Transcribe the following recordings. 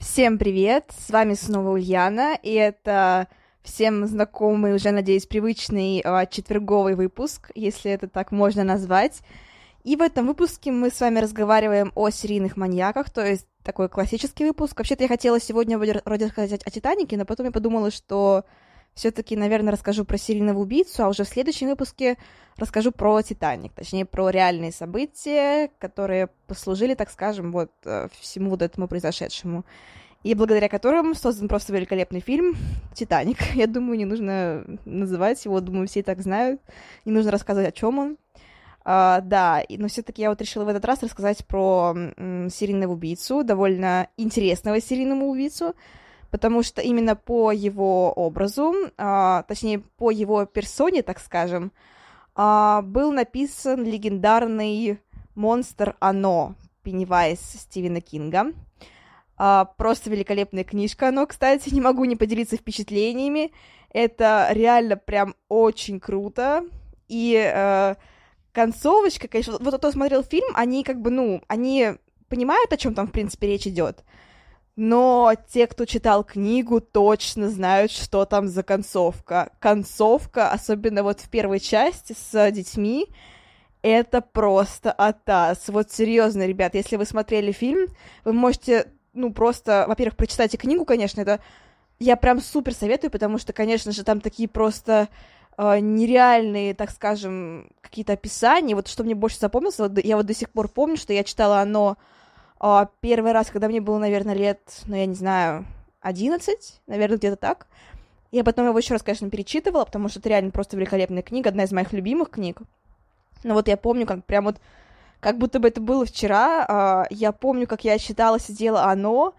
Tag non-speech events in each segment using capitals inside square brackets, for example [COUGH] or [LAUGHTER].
Всем привет! С вами снова Ульяна, и это всем знакомый, уже, надеюсь, привычный э, четверговый выпуск, если это так можно назвать. И в этом выпуске мы с вами разговариваем о серийных маньяках, то есть такой классический выпуск. Вообще-то я хотела сегодня вроде рассказать о Титанике, но потом я подумала, что все-таки, наверное, расскажу про серийного убийцу, а уже в следующем выпуске расскажу про Титаник, точнее, про реальные события, которые послужили, так скажем, вот э, всему вот этому произошедшему и благодаря которым создан просто великолепный фильм «Титаник». [LAUGHS] Я думаю, не нужно называть его, думаю, все и так знают, не нужно рассказывать, о чем он. Uh, да, но все-таки я вот решила в этот раз рассказать про м, серийного убийцу, довольно интересного серийного убийцу, потому что именно по его образу, uh, точнее, по его персоне, так скажем, uh, был написан легендарный монстр Оно, Пеннивайз Стивена Кинга. А, просто великолепная книжка, но, кстати, [LAUGHS] не могу не поделиться впечатлениями. Это реально прям очень круто. И э, концовочка, конечно, вот кто смотрел фильм, они как бы, ну, они понимают, о чем там, в принципе, речь идет. Но те, кто читал книгу, точно знают, что там за концовка. Концовка, особенно вот в первой части с детьми, это просто атас. Вот серьезно, ребят, если вы смотрели фильм, вы можете ну, просто, во-первых, прочитайте книгу, конечно, это я прям супер советую, потому что, конечно же, там такие просто э, нереальные, так скажем, какие-то описания. Вот что мне больше запомнилось, вот, я вот до сих пор помню, что я читала оно первый раз, когда мне было, наверное, лет, ну, я не знаю, 11, наверное, где-то так. Я потом его еще раз, конечно, перечитывала, потому что это реально просто великолепная книга, одна из моих любимых книг. Но вот я помню, как прям вот как будто бы это было вчера. Uh, я помню, как я читала, сидела оно,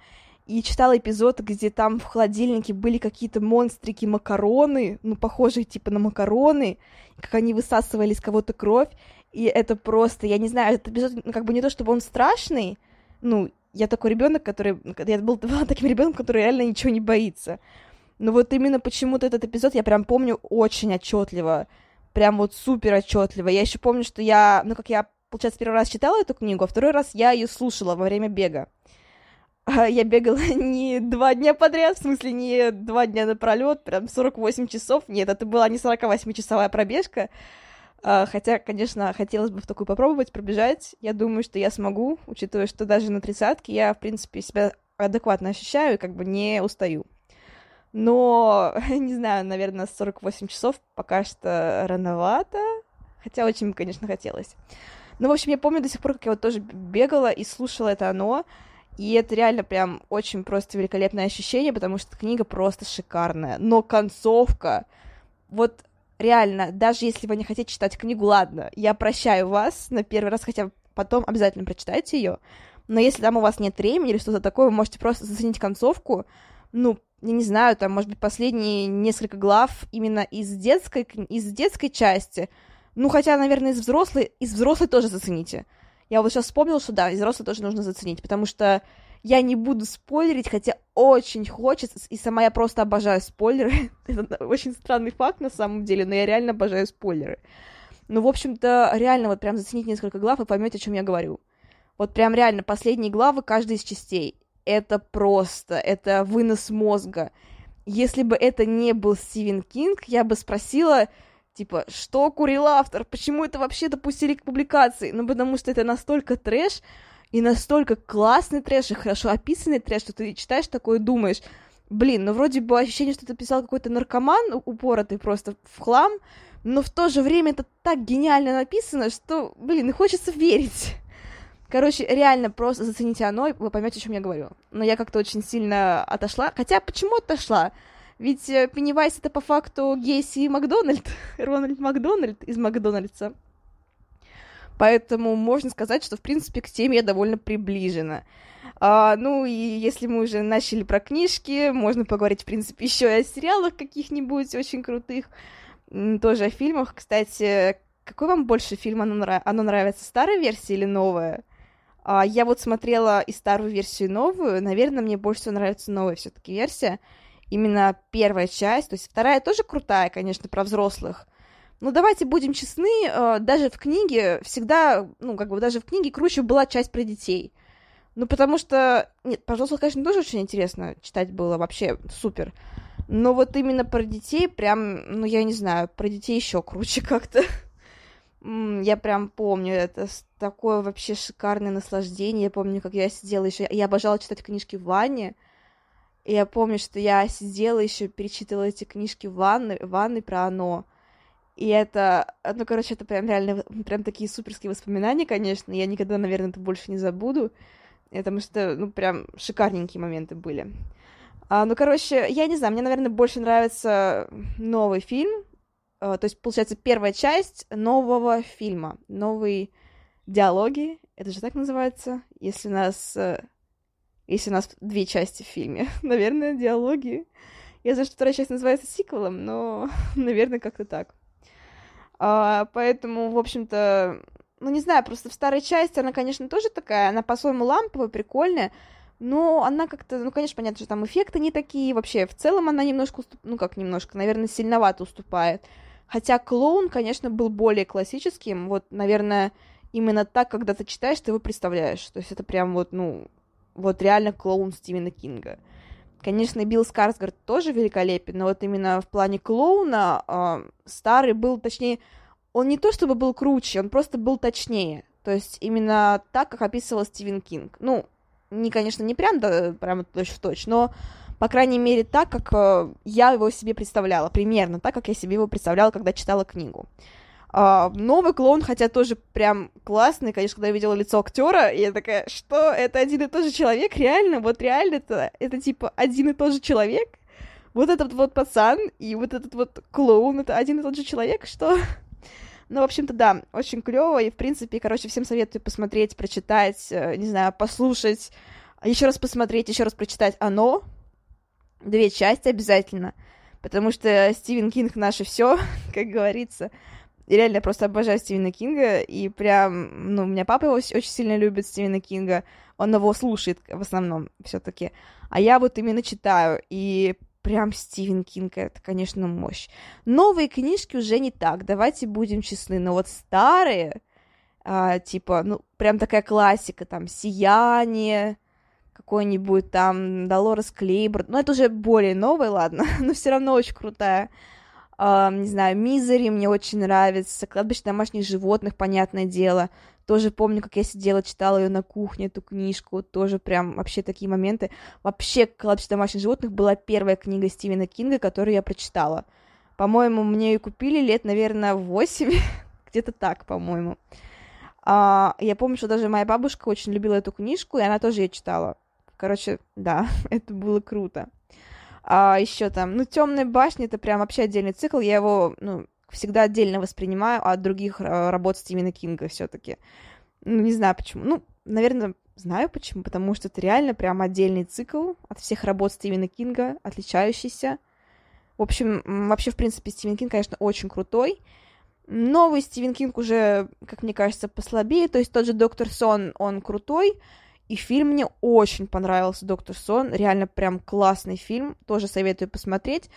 и читала эпизод, где там в холодильнике были какие-то монстрики макароны, ну, похожие типа на макароны, как они высасывали из кого-то кровь, и это просто, я не знаю, этот эпизод, ну, как бы не то, чтобы он страшный, ну, я такой ребенок, который, я был, [LAUGHS] была таким ребенком, который реально ничего не боится. Но вот именно почему-то этот эпизод я прям помню очень отчетливо, прям вот супер отчетливо. Я еще помню, что я, ну, как я получается, первый раз читала эту книгу, а второй раз я ее слушала во время бега. А я бегала [LAUGHS] не два дня подряд, в смысле, не два дня напролет, прям 48 часов. Нет, это была не 48-часовая пробежка. А, хотя, конечно, хотелось бы в такую попробовать пробежать. Я думаю, что я смогу, учитывая, что даже на тридцатке я, в принципе, себя адекватно ощущаю и как бы не устаю. Но, [LAUGHS] не знаю, наверное, 48 часов пока что рановато, хотя очень, конечно, хотелось. Ну, в общем, я помню до сих пор, как я вот тоже бегала и слушала это оно, и это реально прям очень просто великолепное ощущение, потому что книга просто шикарная. Но концовка, вот реально, даже если вы не хотите читать книгу, ладно, я прощаю вас на первый раз, хотя потом обязательно прочитайте ее. Но если там у вас нет времени или что-то такое, вы можете просто заценить концовку. Ну, я не знаю, там, может быть, последние несколько глав именно из детской, из детской части — ну, хотя, наверное, из взрослой, из взрослой тоже зацените. Я вот сейчас вспомнила, что да, из взрослой тоже нужно заценить, потому что я не буду спойлерить, хотя очень хочется, и сама я просто обожаю спойлеры. [LAUGHS] Это очень странный факт на самом деле, но я реально обожаю спойлеры. Ну, в общем-то, реально вот прям заценить несколько глав, и поймете, о чем я говорю. Вот прям реально последние главы каждой из частей. Это просто, это вынос мозга. Если бы это не был Стивен Кинг, я бы спросила, Типа, что курил автор? Почему это вообще допустили к публикации? Ну, потому что это настолько трэш, и настолько классный трэш, и хорошо описанный трэш, что ты читаешь такое и думаешь, блин, ну вроде бы ощущение, что ты писал какой-то наркоман упоротый просто в хлам, но в то же время это так гениально написано, что, блин, и хочется верить. Короче, реально просто зацените оно, и вы поймете, о чем я говорю. Но я как-то очень сильно отошла. Хотя, почему отошла? Ведь э, Пеннивайс это по факту Гейси Макдональд, [LAUGHS] Рональд Макдональд из Макдональдса. Поэтому можно сказать, что, в принципе, к теме я довольно приближена. А, ну и если мы уже начали про книжки, можно поговорить, в принципе, еще и о сериалах каких-нибудь очень крутых, тоже о фильмах. Кстати, какой вам больше фильм оно, нрав... оно нравится, старая версия или новая? А, я вот смотрела и старую версию, и новую. Наверное, мне больше всего нравится новая все-таки версия. Именно первая часть. То есть вторая тоже крутая, конечно, про взрослых. Но давайте будем честны, а, даже в книге всегда, ну, как бы даже в книге круче была часть про детей. Ну, потому что... Нет, взрослых, конечно, тоже очень интересно читать было, вообще супер. Но вот именно про детей прям, ну, я не знаю, про детей еще круче [LAUGHS] как-то. Я прям помню, это такое вообще шикарное наслаждение. Я помню, как я сидела еще, я обожала читать книжки в ванне. И я помню, что я сидела еще, перечитывала эти книжки в ванной, в ванной про оно. И это, ну, короче, это прям реально, прям такие суперские воспоминания, конечно. Я никогда, наверное, это больше не забуду. Потому что, ну, прям шикарненькие моменты были. А, ну, короче, я не знаю, мне, наверное, больше нравится новый фильм, Э, то есть, получается, первая часть нового фильма, новые диалоги, это же так называется, если у нас, э, если у нас две части в фильме, [LAUGHS] наверное, диалоги. Я знаю, что вторая часть называется сиквелом, но, [LAUGHS] наверное, как-то так. А, поэтому, в общем-то, ну, не знаю, просто в старой части она, конечно, тоже такая, она по-своему ламповая, прикольная, но она как-то, ну, конечно, понятно, что там эффекты не такие, вообще, в целом она немножко, уступ... ну, как немножко, наверное, сильновато уступает. Хотя клоун, конечно, был более классическим. Вот, наверное, именно так, когда ты читаешь, ты его представляешь. То есть это прям вот, ну, вот реально клоун Стивена Кинга. Конечно, Билл Скарсгард тоже великолепен, но вот именно в плане клоуна э, старый был, точнее, он не то чтобы был круче, он просто был точнее. То есть именно так, как описывал Стивен Кинг. Ну, не, конечно, не прям, да, прямо точь-в-точь, но по крайней мере, так, как э, я его себе представляла, примерно так, как я себе его представляла, когда читала книгу. Uh, новый клоун, хотя тоже прям классный, конечно, когда я видела лицо актера, я такая, что? Это один и тот же человек, реально, вот реально это, это типа один и тот же человек, вот этот вот пацан и вот этот вот клоун, это один и тот же человек, что? Ну, в общем-то, да, очень клево, и, в принципе, короче, всем советую посмотреть, прочитать, э, не знаю, послушать, еще раз посмотреть, еще раз прочитать «Оно», две части обязательно, потому что Стивен Кинг наше все, [LAUGHS] как говорится. Реально просто обожаю Стивена Кинга, и прям, ну, у меня папа его очень сильно любит, Стивена Кинга, он его слушает в основном все таки а я вот именно читаю, и прям Стивен Кинг, это, конечно, мощь. Новые книжки уже не так, давайте будем честны, но вот старые, а, типа, ну, прям такая классика, там, «Сияние», какой-нибудь там Долорес Клейбор, ну, это уже более новый, ладно, [LAUGHS] но все равно очень крутая. Не знаю, Мизери мне очень нравится, Кладбище домашних животных, понятное дело. Тоже помню, как я сидела, читала ее на кухне, эту книжку, тоже прям вообще такие моменты. Вообще, Кладбище домашних животных была первая книга Стивена Кинга, которую я прочитала. По-моему, мне ее купили лет, наверное, 8, [LAUGHS] где-то так, по-моему. Uh, я помню, что даже моя бабушка очень любила эту книжку, и она тоже ее читала. Короче, да, [LAUGHS] это было круто. А еще там, ну, Темная башня это прям вообще отдельный цикл. Я его, ну, всегда отдельно воспринимаю от других а, работ Стивена Кинга все-таки. Ну, не знаю почему. Ну, наверное, знаю почему, потому что это реально прям отдельный цикл от всех работ Стивена Кинга, отличающийся. В общем, вообще, в принципе, Стивен Кинг, конечно, очень крутой. Новый Стивен Кинг уже, как мне кажется, послабее. То есть тот же Доктор Сон, он крутой, и фильм мне очень понравился, Доктор Сон. Реально прям классный фильм. Тоже советую посмотреть.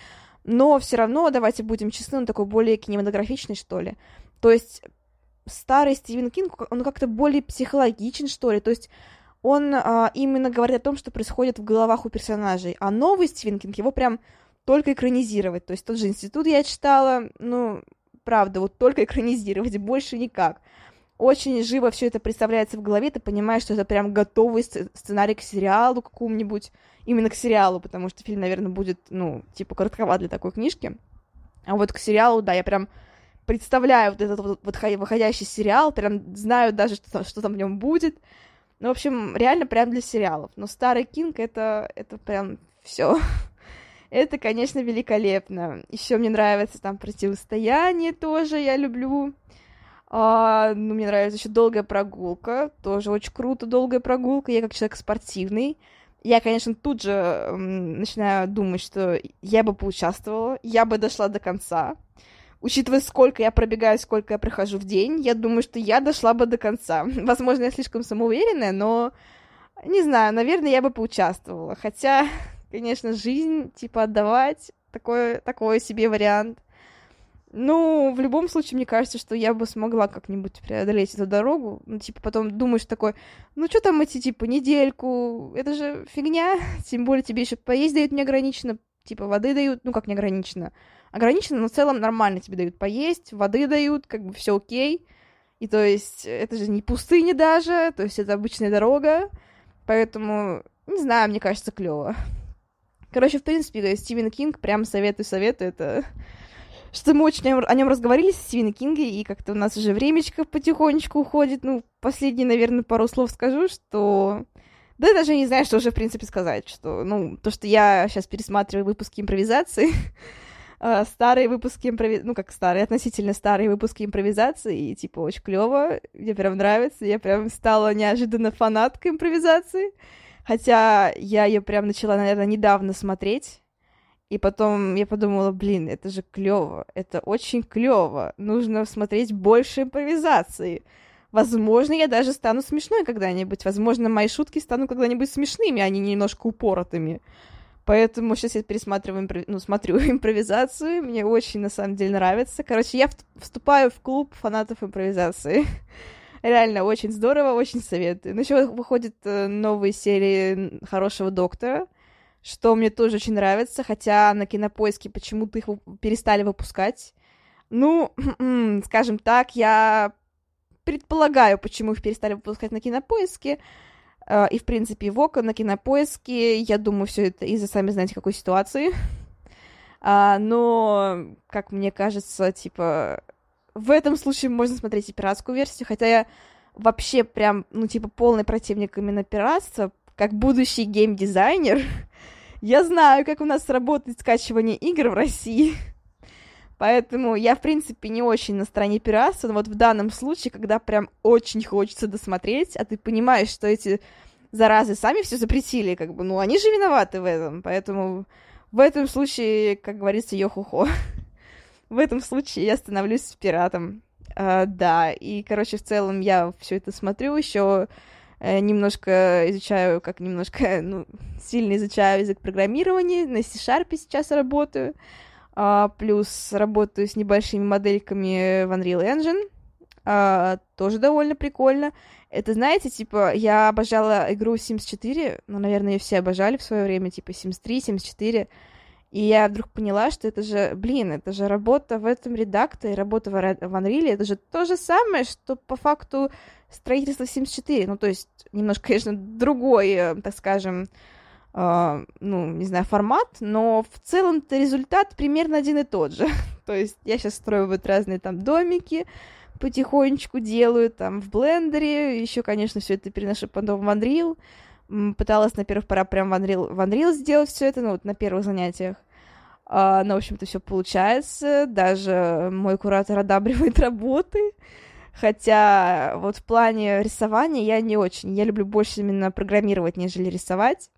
Но все равно, давайте будем честны, он такой более кинематографичный, что ли. То есть старый Стивен Кинг, он как-то более психологичен, что ли. То есть он а, именно говорит о том, что происходит в головах у персонажей. А новый Стивен Кинг его прям только экранизировать. То есть тот же институт я читала, ну, правда, вот только экранизировать, больше никак очень живо все это представляется в голове, ты понимаешь, что это прям готовый сценарий к сериалу какому-нибудь, именно к сериалу, потому что фильм, наверное, будет, ну, типа, коротковат для такой книжки. А вот к сериалу, да, я прям представляю вот этот вот выходящий сериал, прям знаю даже, что, что там в нем будет. Ну, в общем, реально прям для сериалов. Но старый Кинг это, это прям все. [LAUGHS] это, конечно, великолепно. Еще мне нравится там противостояние тоже, я люблю. А, ну, мне нравится еще долгая прогулка. Тоже очень круто, долгая прогулка. Я как человек спортивный. Я, конечно, тут же начинаю думать, что я бы поучаствовала, я бы дошла до конца. Учитывая, сколько я пробегаю, сколько я прохожу в день, я думаю, что я дошла бы до конца. [LAUGHS] Возможно, я слишком самоуверенная, но не знаю, наверное, я бы поучаствовала. Хотя, [LAUGHS] конечно, жизнь, типа, отдавать, такой, такой себе вариант. Ну, в любом случае, мне кажется, что я бы смогла как-нибудь преодолеть эту дорогу. Ну, типа, потом думаешь такой, ну, что там эти, типа, недельку, это же фигня. [LAUGHS] Тем более тебе еще поесть дают неограниченно, типа, воды дают, ну, как неограниченно. Ограниченно, но в целом нормально тебе дают поесть, воды дают, как бы все окей. И то есть это же не пустыня даже, то есть это обычная дорога. Поэтому, не знаю, мне кажется, клево. Короче, в принципе, Стивен Кинг прям советую-советую. Это что мы очень о нем разговорили с Стивеном Кингом, и как-то у нас уже времечко потихонечку уходит. Ну, последние, наверное, пару слов скажу, что... Да я даже не знаю, что уже, в принципе, сказать. Что, ну, то, что я сейчас пересматриваю выпуски импровизации, а, [LAUGHS] старые выпуски импровизации, ну, как старые, относительно старые выпуски импровизации, и, типа, очень клево, мне прям нравится, я прям стала неожиданно фанаткой импровизации, хотя я ее прям начала, наверное, недавно смотреть, и потом я подумала, блин, это же клево, это очень клево, нужно смотреть больше импровизации. Возможно, я даже стану смешной когда-нибудь. Возможно, мои шутки станут когда-нибудь смешными, а не немножко упоротыми. Поэтому сейчас я пересматриваю, ну, смотрю [LAUGHS] импровизацию. Мне очень, на самом деле, нравится. Короче, я вступаю в клуб фанатов импровизации. [LAUGHS] Реально, очень здорово, очень советую. Ну, еще выходит э, новые серии «Хорошего доктора», что мне тоже очень нравится, хотя на кинопоиске почему-то их перестали выпускать. Ну, [CLEARS THROAT] скажем так, я предполагаю, почему их перестали выпускать на кинопоиске. Э, и, в принципе, в ОКО, на кинопоиске. Я думаю, все это из-за сами знаете какой ситуации. [LAUGHS] А, но, как мне кажется, типа, в этом случае можно смотреть и пиратскую версию, хотя я вообще прям, ну, типа, полный противник именно пиратства, как будущий геймдизайнер, [LAUGHS] я знаю, как у нас работает скачивание игр в России. [LAUGHS] Поэтому я, в принципе, не очень на стороне пиратства, но вот в данном случае, когда прям очень хочется досмотреть, а ты понимаешь, что эти заразы сами все запретили, как бы, ну, они же виноваты в этом, поэтому в этом случае, как говорится, йо-хо-хо. [LAUGHS] в этом случае я становлюсь пиратом. Uh, да, и, короче, в целом я все это смотрю еще немножко изучаю, как немножко, [LAUGHS] ну, сильно изучаю язык программирования, на C-Sharp сейчас работаю, а, плюс работаю с небольшими модельками в Unreal Engine, а, тоже довольно прикольно. Это, знаете, типа, я обожала игру Sims 4, ну, наверное, ее все обожали в свое время, типа Sims 3, Sims 4, и я вдруг поняла, что это же, блин, это же работа в этом редакторе, работа в Unreal, это же то же самое, что по факту строительство 74. Ну, то есть немножко, [LAUGHS] конечно, другой, э, так скажем, э, ну, не знаю, формат, но в целом-то результат примерно один и тот же. [LAUGHS] то есть я сейчас строю вот разные там домики, потихонечку делаю там в блендере, еще, конечно, все это переношу потом в Unreal, пыталась на первых порах прям в Unreal, в Unreal сделать все это, ну, вот на первых занятиях. Uh, но, в общем-то, все получается. Даже мой куратор одабривает [LAUGHS] работы. Хотя вот в плане рисования я не очень. Я люблю больше именно программировать, нежели рисовать.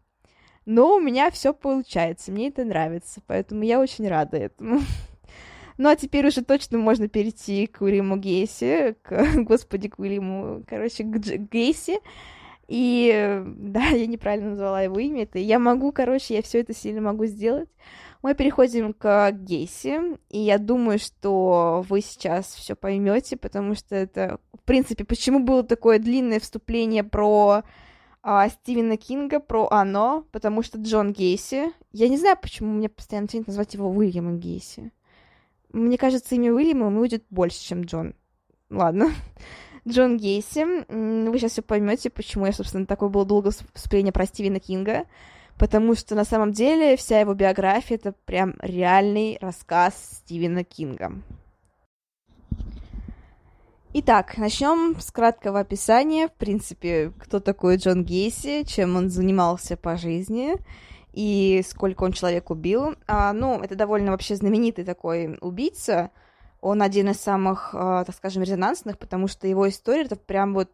Но у меня все получается, мне это нравится, поэтому я очень рада этому. [LAUGHS] Ну а теперь уже точно можно перейти к Уильяму Гейси, к, [LAUGHS] господи, к Уильяму, короче, к Дж- Гейси. И [LAUGHS] да, я неправильно назвала его имя. Это я могу, короче, я все это сильно могу сделать. Мы переходим к Гейси, и я думаю, что вы сейчас все поймете, потому что это, в принципе, почему было такое длинное вступление про а, Стивена Кинга, про оно, потому что Джон Гейси, я не знаю, почему мне постоянно тянет назвать его Уильямом Гейси. Мне кажется, имя Уильяма будет больше, чем Джон. Ладно. [LAUGHS] Джон Гейси. Вы сейчас все поймете, почему я, собственно, такое было долгое вступление про Стивена Кинга потому что на самом деле вся его биография — это прям реальный рассказ Стивена Кинга. Итак, начнем с краткого описания. В принципе, кто такой Джон Гейси, чем он занимался по жизни и сколько он человек убил. А, ну, это довольно вообще знаменитый такой убийца. Он один из самых, так скажем, резонансных, потому что его история это прям вот,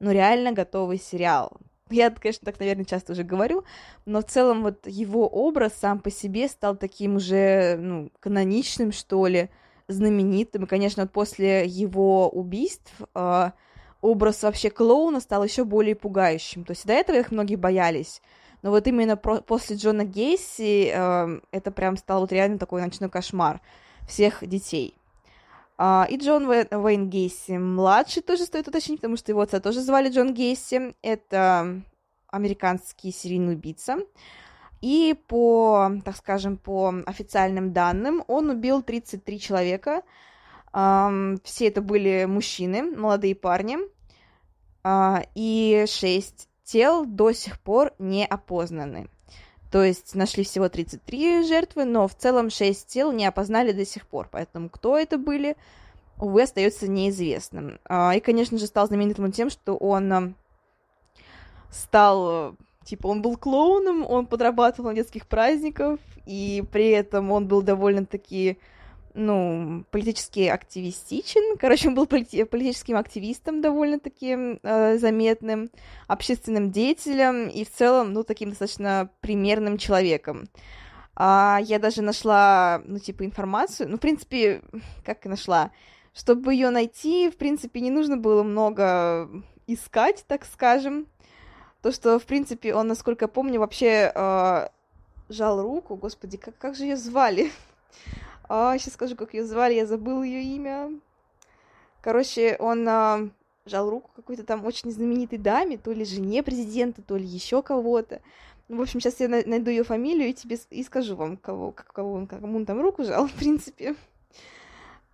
ну, реально готовый сериал. Я, конечно, так, наверное, часто уже говорю, но в целом вот его образ сам по себе стал таким уже, ну, каноничным, что ли, знаменитым. И, конечно, вот после его убийств э, образ вообще клоуна стал еще более пугающим. То есть до этого их многие боялись. Но вот именно про- после Джона Гейси э, это прям стал вот реально такой ночной кошмар всех детей. Uh, и Джон Уэйн Гейси младший тоже стоит уточнить, потому что его отца тоже звали Джон Гейси. Это американский серийный убийца. И по, так скажем, по официальным данным, он убил 33 человека. Все это были мужчины, молодые парни. Uh, и 6 тел до сих пор не опознаны. То есть нашли всего 33 жертвы, но в целом 6 тел не опознали до сих пор. Поэтому кто это были, увы, остается неизвестным. А, и, конечно же, стал знаменитым тем, что он а, стал типа, он был клоуном, он подрабатывал на детских праздниках, и при этом он был довольно-таки ну, политически активистичен. Короче, он был полити- политическим активистом довольно-таки э, заметным, общественным деятелем и в целом, ну, таким достаточно примерным человеком. А я даже нашла, ну, типа, информацию, ну, в принципе, как и нашла, чтобы ее найти, в принципе, не нужно было много искать, так скажем. То, что, в принципе, он, насколько я помню, вообще э, жал руку, господи, как, как же ее звали? А, сейчас скажу, как ее звали, я забыл ее имя. Короче, он а, жал руку какой-то там очень знаменитой даме, то ли жене президента, то ли еще кого-то. Ну, в общем, сейчас я найду ее фамилию и тебе и скажу вам, кого, кого он, кому он там руку жал, [LAUGHS] в принципе.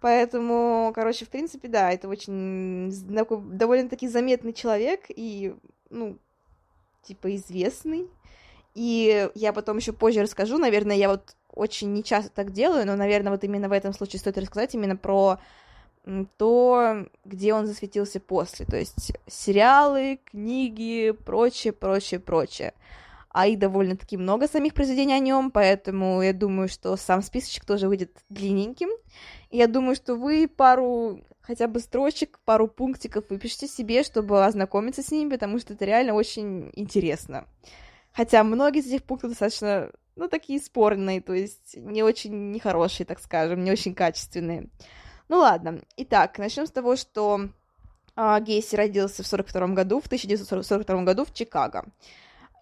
Поэтому, короче, в принципе, да, это очень такой довольно-таки заметный человек и, ну, типа известный. И я потом еще позже расскажу, наверное, я вот очень не часто так делаю, но, наверное, вот именно в этом случае стоит рассказать именно про то, где он засветился после, то есть сериалы, книги, прочее, прочее, прочее. А их довольно-таки много самих произведений о нем, поэтому я думаю, что сам списочек тоже выйдет длинненьким. И я думаю, что вы пару хотя бы строчек, пару пунктиков выпишите себе, чтобы ознакомиться с ними, потому что это реально очень интересно. Хотя многие из этих пунктов достаточно ну, такие спорные, то есть не очень нехорошие, так скажем, не очень качественные. Ну ладно, итак, начнем с того, что э, Гейси родился в 42 году, в 1942 году в Чикаго.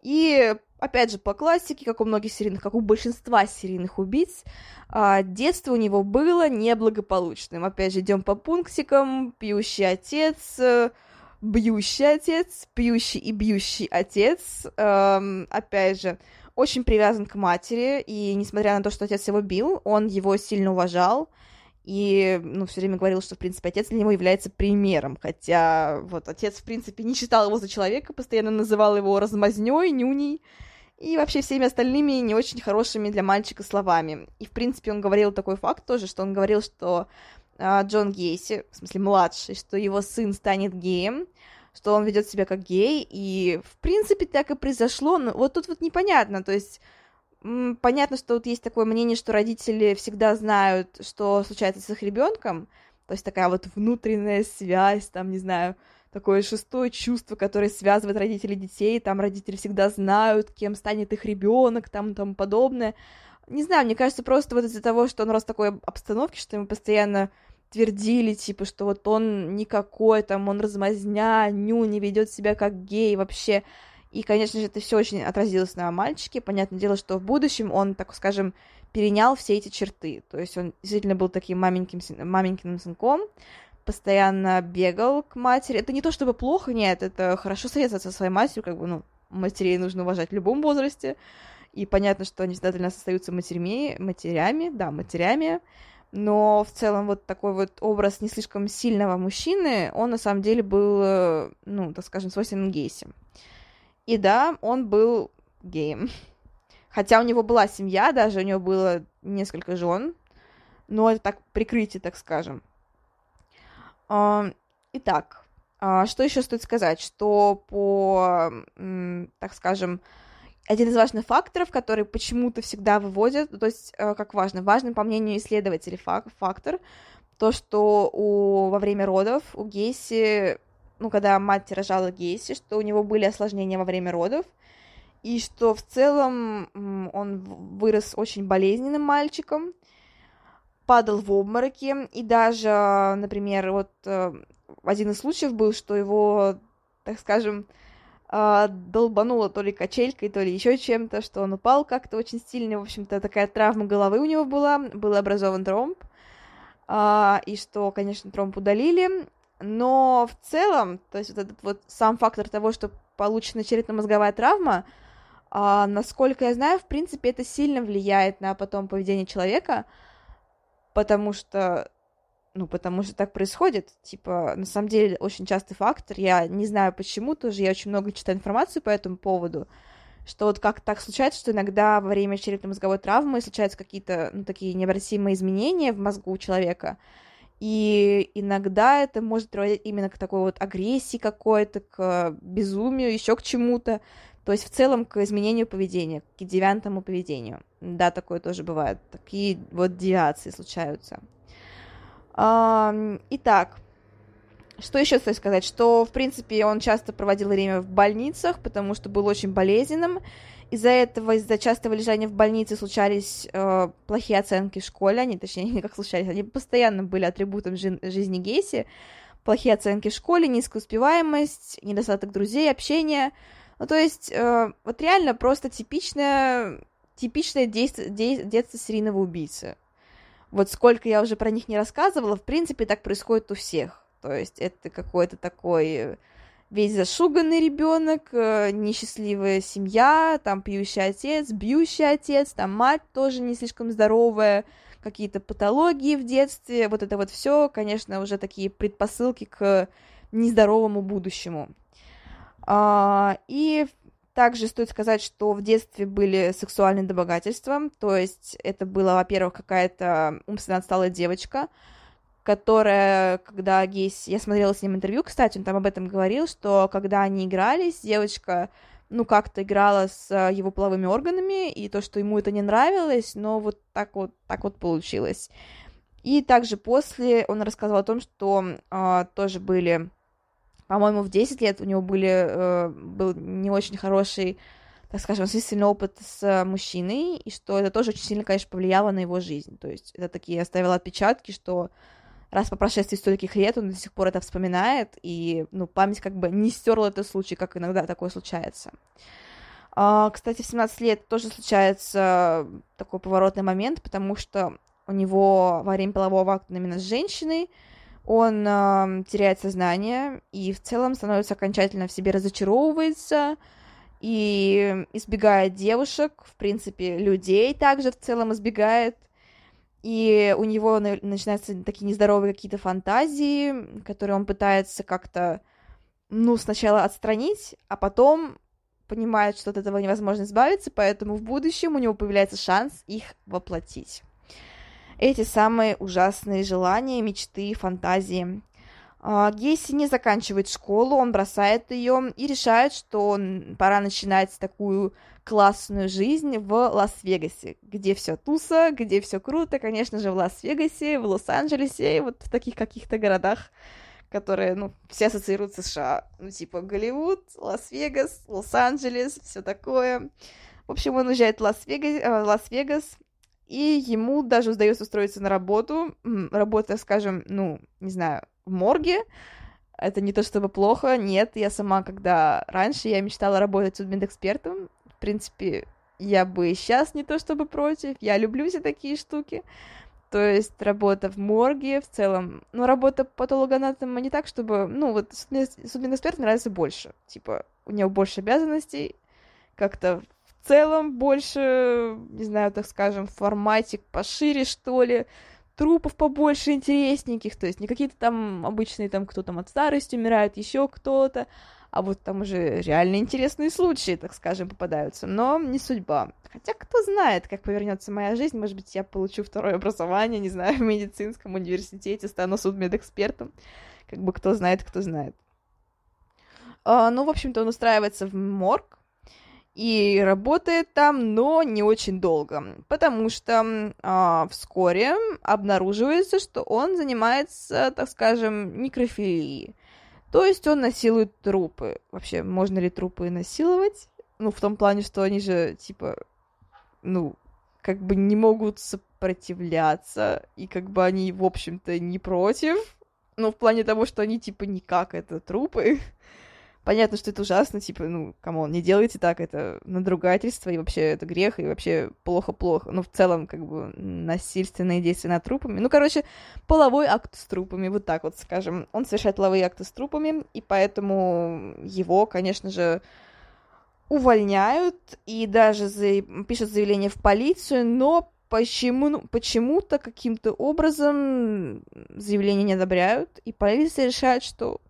И, опять же, по классике, как у многих серийных, как у большинства серийных убийц, э, детство у него было неблагополучным. Опять же, идем по пунктикам, пьющий отец, э, бьющий отец, пьющий и бьющий отец, э, опять же, очень привязан к матери, и несмотря на то, что отец его бил, он его сильно уважал, и, ну, все время говорил, что, в принципе, отец для него является примером, хотя, вот, отец, в принципе, не считал его за человека, постоянно называл его размазнёй, нюней, и вообще всеми остальными не очень хорошими для мальчика словами. И, в принципе, он говорил такой факт тоже, что он говорил, что Джон Гейси, в смысле младший, что его сын станет геем, что он ведет себя как гей, и в принципе так и произошло, но вот тут вот непонятно, то есть понятно, что вот есть такое мнение, что родители всегда знают, что случается с их ребенком, то есть такая вот внутренняя связь, там, не знаю, такое шестое чувство, которое связывает родителей детей, там родители всегда знают, кем станет их ребенок, там, тому подобное. Не знаю, мне кажется, просто вот из-за того, что он рос в такой обстановке, что ему постоянно твердили, типа, что вот он никакой, там, он размазня, ню, не ведет себя как гей вообще. И, конечно же, это все очень отразилось на мальчике. Понятное дело, что в будущем он, так скажем, перенял все эти черты. То есть он действительно был таким маменьким, маменькиным сынком, постоянно бегал к матери. Это не то чтобы плохо, нет, это хорошо советоваться со своей матерью, как бы, ну, матерей нужно уважать в любом возрасте. И понятно, что они всегда для нас остаются матерями, матерями, да, матерями но в целом вот такой вот образ не слишком сильного мужчины, он на самом деле был, э, ну, так скажем, свойственен Гейси. И да, он был геем. [LAUGHS] Хотя у него была семья, даже у него было несколько жен, но это так прикрытие, так скажем. Итак, а, что еще стоит сказать, что по, так скажем, один из важных факторов, который почему-то всегда выводят, то есть, э, как важно, важный, по мнению исследователей, фактор, то, что у, во время родов у Гейси, ну, когда мать рожала Гейси, что у него были осложнения во время родов, и что в целом он вырос очень болезненным мальчиком, падал в обмороки, и даже, например, вот э, один из случаев был, что его, так скажем, э, долбануло то ли качелькой, то ли еще чем-то, что он упал как-то очень сильно, в общем-то, такая травма головы у него была, был образован тромб, э, и что, конечно, тромб удалили, но в целом, то есть вот этот вот сам фактор того, что получена черепно-мозговая травма, а, насколько я знаю, в принципе, это сильно влияет на потом поведение человека, потому что, ну, потому что так происходит. Типа, на самом деле, очень частый фактор. Я не знаю почему тоже, я очень много читаю информацию по этому поводу, что вот как так случается, что иногда во время черепно-мозговой травмы случаются какие-то, ну, такие необратимые изменения в мозгу человека, и иногда это может приводить именно к такой вот агрессии какой-то, к безумию, еще к чему-то. То есть в целом к изменению поведения, к девиантному поведению. Да, такое тоже бывает. Такие вот девиации случаются. Итак, что еще стоит сказать? Что, в принципе, он часто проводил время в больницах, потому что был очень болезненным. Из-за этого, из-за частого лежания в больнице случались э, плохие оценки в школе. Они, точнее, [LAUGHS] не как случались, они постоянно были атрибутом жи- жизни Гейси. Плохие оценки в школе, низкая успеваемость, недостаток друзей, общения – ну, то есть, э, вот реально просто типичное, типичное действо, де, детство серийного убийцы. Вот сколько я уже про них не рассказывала, в принципе, так происходит у всех. То есть, это какой-то такой весь зашуганный ребенок, э, несчастливая семья, там пьющий отец, бьющий отец, там мать тоже не слишком здоровая, какие-то патологии в детстве, вот это вот все, конечно, уже такие предпосылки к нездоровому будущему. А, и также стоит сказать, что в детстве были сексуальные домогательства, то есть это была, во-первых, какая-то умственно отсталая девочка, которая, когда Гейс... Я смотрела с ним интервью, кстати, он там об этом говорил, что когда они игрались, девочка, ну, как-то играла с его половыми органами, и то, что ему это не нравилось, но вот так вот, так вот получилось. И также после он рассказал о том, что э, тоже были по-моему, в 10 лет у него были, э, был не очень хороший, так скажем, сильный опыт с э, мужчиной, и что это тоже очень сильно, конечно, повлияло на его жизнь. То есть это такие оставило отпечатки, что раз по прошествии стольких лет он до сих пор это вспоминает, и, ну, память как бы не стерла этот случай, как иногда такое случается. А, кстати, в 17 лет тоже случается такой поворотный момент, потому что у него во время полового акта именно с женщиной он э, теряет сознание и в целом становится окончательно в себе разочаровывается и избегает девушек, в принципе, людей также в целом избегает. И у него начинаются такие нездоровые какие-то фантазии, которые он пытается как-то, ну, сначала отстранить, а потом понимает, что от этого невозможно избавиться, поэтому в будущем у него появляется шанс их воплотить эти самые ужасные желания, мечты, фантазии. А, Гейси не заканчивает школу, он бросает ее и решает, что пора начинать такую классную жизнь в Лас-Вегасе, где все туса, где все круто, конечно же, в Лас-Вегасе, в Лос-Анджелесе, вот в таких каких-то городах, которые, ну, все ассоциируют с США. Ну, типа Голливуд, Лас-Вегас, Лос-Анджелес, все такое. В общем, он уезжает в э, Лас-Вегас и ему даже удается устроиться на работу, работа, скажем, ну, не знаю, в морге, это не то чтобы плохо, нет, я сама, когда раньше я мечтала работать судмедэкспертом, в принципе, я бы сейчас не то чтобы против, я люблю все такие штуки, то есть работа в морге в целом, ну, работа патологоанатома не так, чтобы, ну, вот судмедэксперт нравится больше, типа, у него больше обязанностей, как-то в целом больше, не знаю, так скажем, форматик пошире, что ли, трупов побольше интересненьких, то есть не какие-то там обычные там, кто там от старости умирает, еще кто-то, а вот там уже реально интересные случаи, так скажем, попадаются, но не судьба. Хотя кто знает, как повернется моя жизнь, может быть, я получу второе образование, не знаю, в медицинском университете, стану судмедэкспертом, как бы кто знает, кто знает. А, ну, в общем-то, он устраивается в морг, и работает там, но не очень долго, потому что а, вскоре обнаруживается, что он занимается, так скажем, некрофилией. То есть он насилует трупы. Вообще, можно ли трупы насиловать? Ну, в том плане, что они же, типа, ну, как бы не могут сопротивляться, и как бы они, в общем-то, не против. Ну, в плане того, что они, типа, никак это трупы. [LAUGHS] Понятно, что это ужасно, типа, ну, come on, не делайте так, это надругательство, и вообще это грех, и вообще плохо-плохо. Ну, в целом, как бы, насильственные действия над трупами. Ну, короче, половой акт с трупами, вот так вот скажем. Он совершает половые акты с трупами, и поэтому его, конечно же, увольняют и даже за... пишут заявление в полицию, но почему, ну, почему-то каким-то образом заявление не одобряют, и полиция решает, что,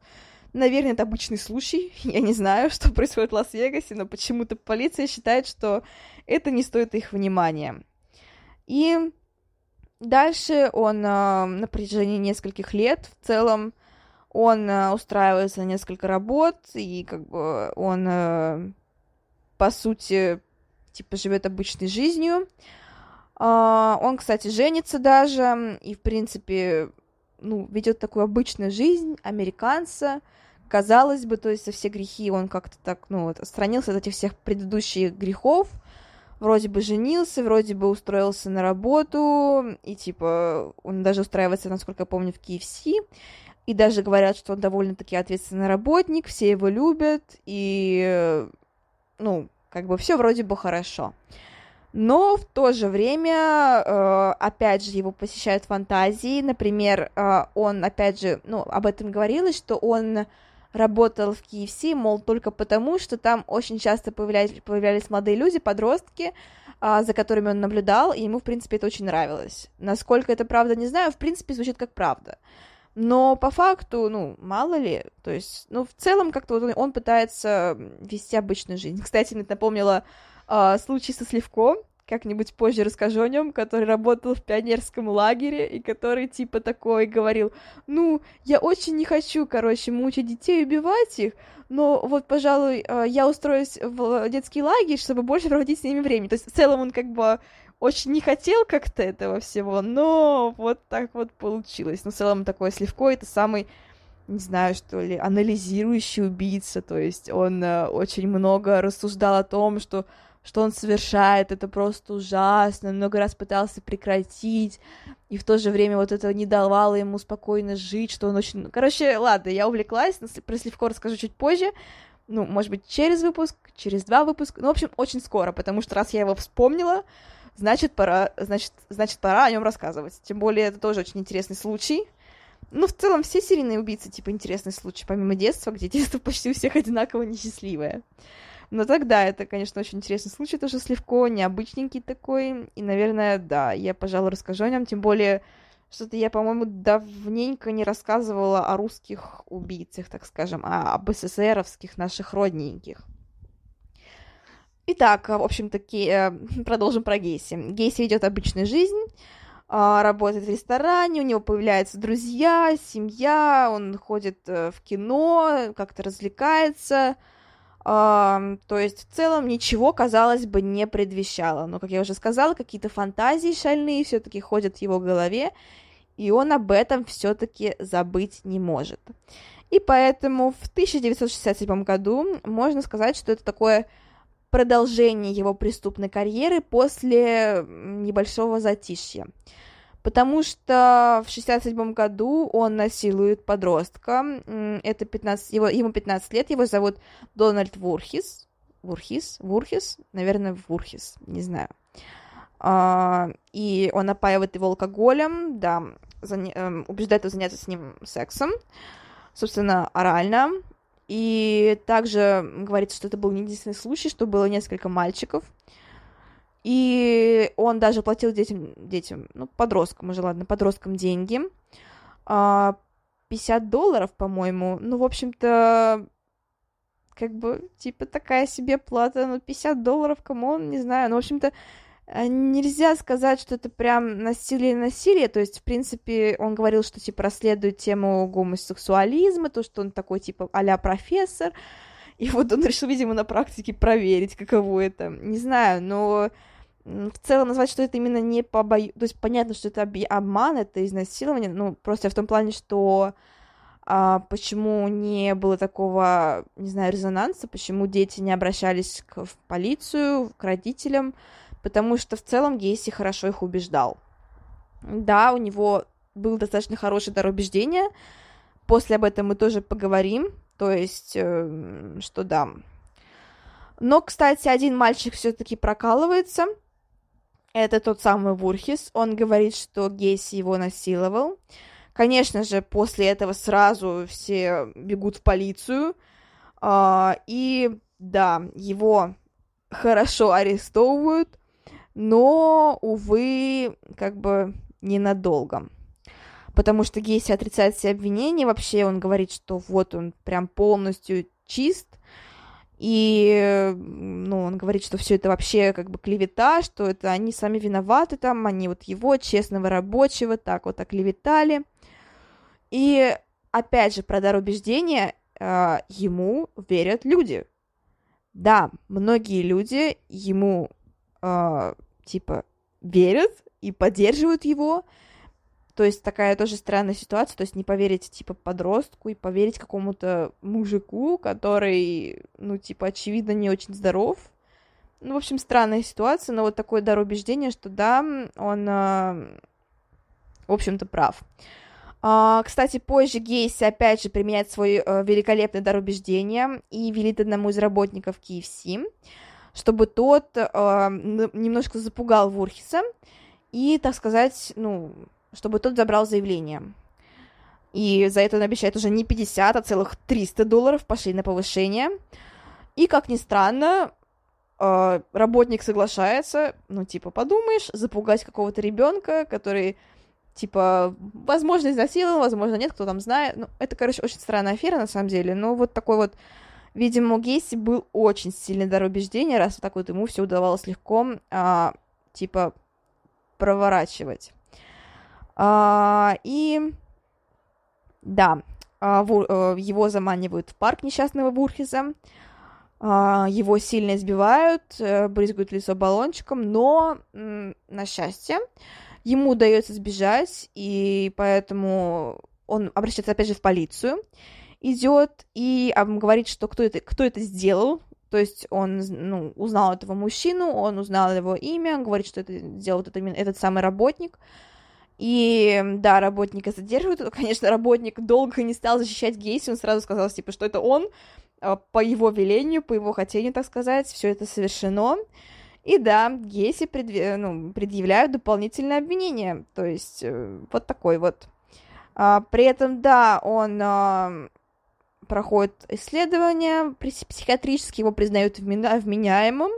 наверное, это обычный случай, [LAUGHS] я не знаю, [LAUGHS] что происходит в Лас-Вегасе, но почему-то полиция считает, что это не стоит их внимания. И дальше он э, на протяжении нескольких лет в целом он э, устраивается на несколько работ, и как бы он э, по сути, типа, живет обычной жизнью. А, он, кстати, женится даже, и, в принципе, ну, ведет такую обычную жизнь американца. Казалось бы, то есть за все грехи он как-то так, ну, вот, отстранился от этих всех предыдущих грехов, вроде бы женился, вроде бы устроился на работу, и, типа, он даже устраивается, насколько я помню, в KFC, и даже говорят, что он довольно-таки ответственный работник, все его любят, и, ну, как бы все вроде бы хорошо. Но в то же время, э, опять же, его посещают фантазии. Например, э, он, опять же, ну, об этом говорилось, что он работал в KFC, мол, только потому, что там очень часто появлялись, появлялись молодые люди, подростки, э, за которыми он наблюдал, и ему, в принципе, это очень нравилось. Насколько это правда, не знаю, в принципе, звучит как правда. Но по факту, ну, мало ли, то есть, ну, в целом как-то вот он, пытается вести обычную жизнь. Кстати, мне напомнила э, случай со Сливко, как-нибудь позже расскажу о нем, который работал в пионерском лагере и который типа такой говорил, ну, я очень не хочу, короче, мучить детей и убивать их, но вот, пожалуй, а, я устроюсь в детский лагерь, чтобы больше проводить с ними время. То есть в целом он как бы очень не хотел как-то этого всего, но вот так вот получилось. Но в целом такой Сливко это самый, не знаю, что ли, анализирующий убийца, то есть он э, очень много рассуждал о том, что что он совершает, это просто ужасно, много раз пытался прекратить, и в то же время вот это не давало ему спокойно жить, что он очень... Короче, ладно, я увлеклась, про Сливко расскажу чуть позже, ну, может быть, через выпуск, через два выпуска, ну, в общем, очень скоро, потому что раз я его вспомнила, значит, пора, значит, значит, пора о нем рассказывать. Тем более, это тоже очень интересный случай. Ну, в целом, все серийные убийцы, типа, интересный случай, помимо детства, где [LAUGHS] детство почти у всех одинаково несчастливое. Но тогда это, конечно, очень интересный случай, тоже Сливко, необычненький такой, и, наверное, да, я, пожалуй, расскажу о нем, тем более, что-то я, по-моему, давненько не рассказывала о русских убийцах, так скажем, а об СССРовских наших родненьких. Итак, в общем-то, э, [LAUGHS] продолжим про Гейси. Гейси ведет обычную жизнь, а, работает в ресторане, у него появляются друзья, семья, он ходит э, в кино, как-то развлекается. То есть в целом ничего, казалось бы, не предвещало. Но, как я уже сказала, какие-то фантазии шальные все-таки ходят в его голове, и он об этом все-таки забыть не может. И поэтому в 1967 году можно сказать, что это такое продолжение его преступной карьеры после небольшого затишья. Потому что в 67 году он насилует подростка. Это 15, его, ему 15 лет, его зовут Дональд Вурхис. Вурхис? Вурхис? Наверное, Вурхис, не знаю. А, и он опаивает его алкоголем, да, заня... Эм, убеждает его заняться с ним сексом, собственно, орально. И также говорится, что это был не единственный случай, что было несколько мальчиков. И он даже платил детям, детям, ну, подросткам уже, ладно, подросткам деньги. 50 а, долларов, по-моему. Ну, в общем-то, как бы, типа, такая себе плата, ну, 50 долларов, come on, не знаю. Ну, в общем-то, Э, нельзя сказать, что это прям насилие-насилие, то есть, в принципе, он говорил, что, типа, расследует тему гомосексуализма, то, что он такой, типа, а профессор, И вот он решил, видимо, на практике проверить, каково это. Не знаю, но в целом назвать, что это именно не по бою... То есть понятно, что это обман, это изнасилование, ну, просто в том плане, что а, почему не было такого, не знаю, резонанса, почему дети не обращались к, в полицию, к родителям, потому что в целом Гейси хорошо их убеждал. Да, у него был достаточно хороший дар убеждения, после об этом мы тоже поговорим, то есть, э, что да. Но, кстати, один мальчик все-таки прокалывается, это тот самый Вурхис, он говорит, что Гейси его насиловал, Конечно же, после этого сразу все бегут в полицию. А, и да, его хорошо арестовывают, но, увы, как бы ненадолго. Потому что Гейси отрицает все обвинения. Вообще он говорит, что вот он прям полностью чист. И, ну, он говорит, что все это вообще как бы клевета, что это они сами виноваты там, они вот его, честного рабочего, так вот оклеветали. И опять же, про дар убеждения э, ему верят люди. Да, многие люди ему э, типа верят и поддерживают его. То есть такая тоже странная ситуация, то есть не поверить, типа, подростку и поверить какому-то мужику, который, ну, типа, очевидно, не очень здоров. Ну, в общем, странная ситуация, но вот такое дар убеждения, что да, он, э, в общем-то, прав. Uh, кстати, позже Гейси опять же применяет свой uh, великолепный дар убеждения и велит одному из работников KFC, чтобы тот uh, немножко запугал Вурхиса и, так сказать, ну, чтобы тот забрал заявление. И за это он обещает уже не 50, а целых 300 долларов пошли на повышение. И, как ни странно, работник соглашается, ну, типа, подумаешь, запугать какого-то ребенка, который типа, возможно, изнасилован, возможно, нет, кто там знает. Ну, это, короче, очень странная афера, на самом деле. Но вот такой вот, видимо, Гейси был очень сильный дар убеждения, раз так вот ему все удавалось легко, а, типа, проворачивать. А, и, да, а, а, его заманивают в парк несчастного Вурхиза, а, его сильно избивают, а, брызгают лицо баллончиком, но, на счастье, Ему удается сбежать, и поэтому он обращается опять же в полицию, идет и говорит, что кто это, кто это сделал, то есть он ну, узнал этого мужчину, он узнал его имя, говорит, что это сделал этот, этот самый работник. И да, работника задерживают. Конечно, работник долго не стал защищать Гейси, он сразу сказал, типа, что это он, а, по его велению, по его хотению, так сказать, все это совершено. И да, Гесси предъ... ну, предъявляют дополнительное обвинение. То есть э, вот такой вот. А, при этом, да, он а, проходит исследование, психиатрически его признают вменяемым.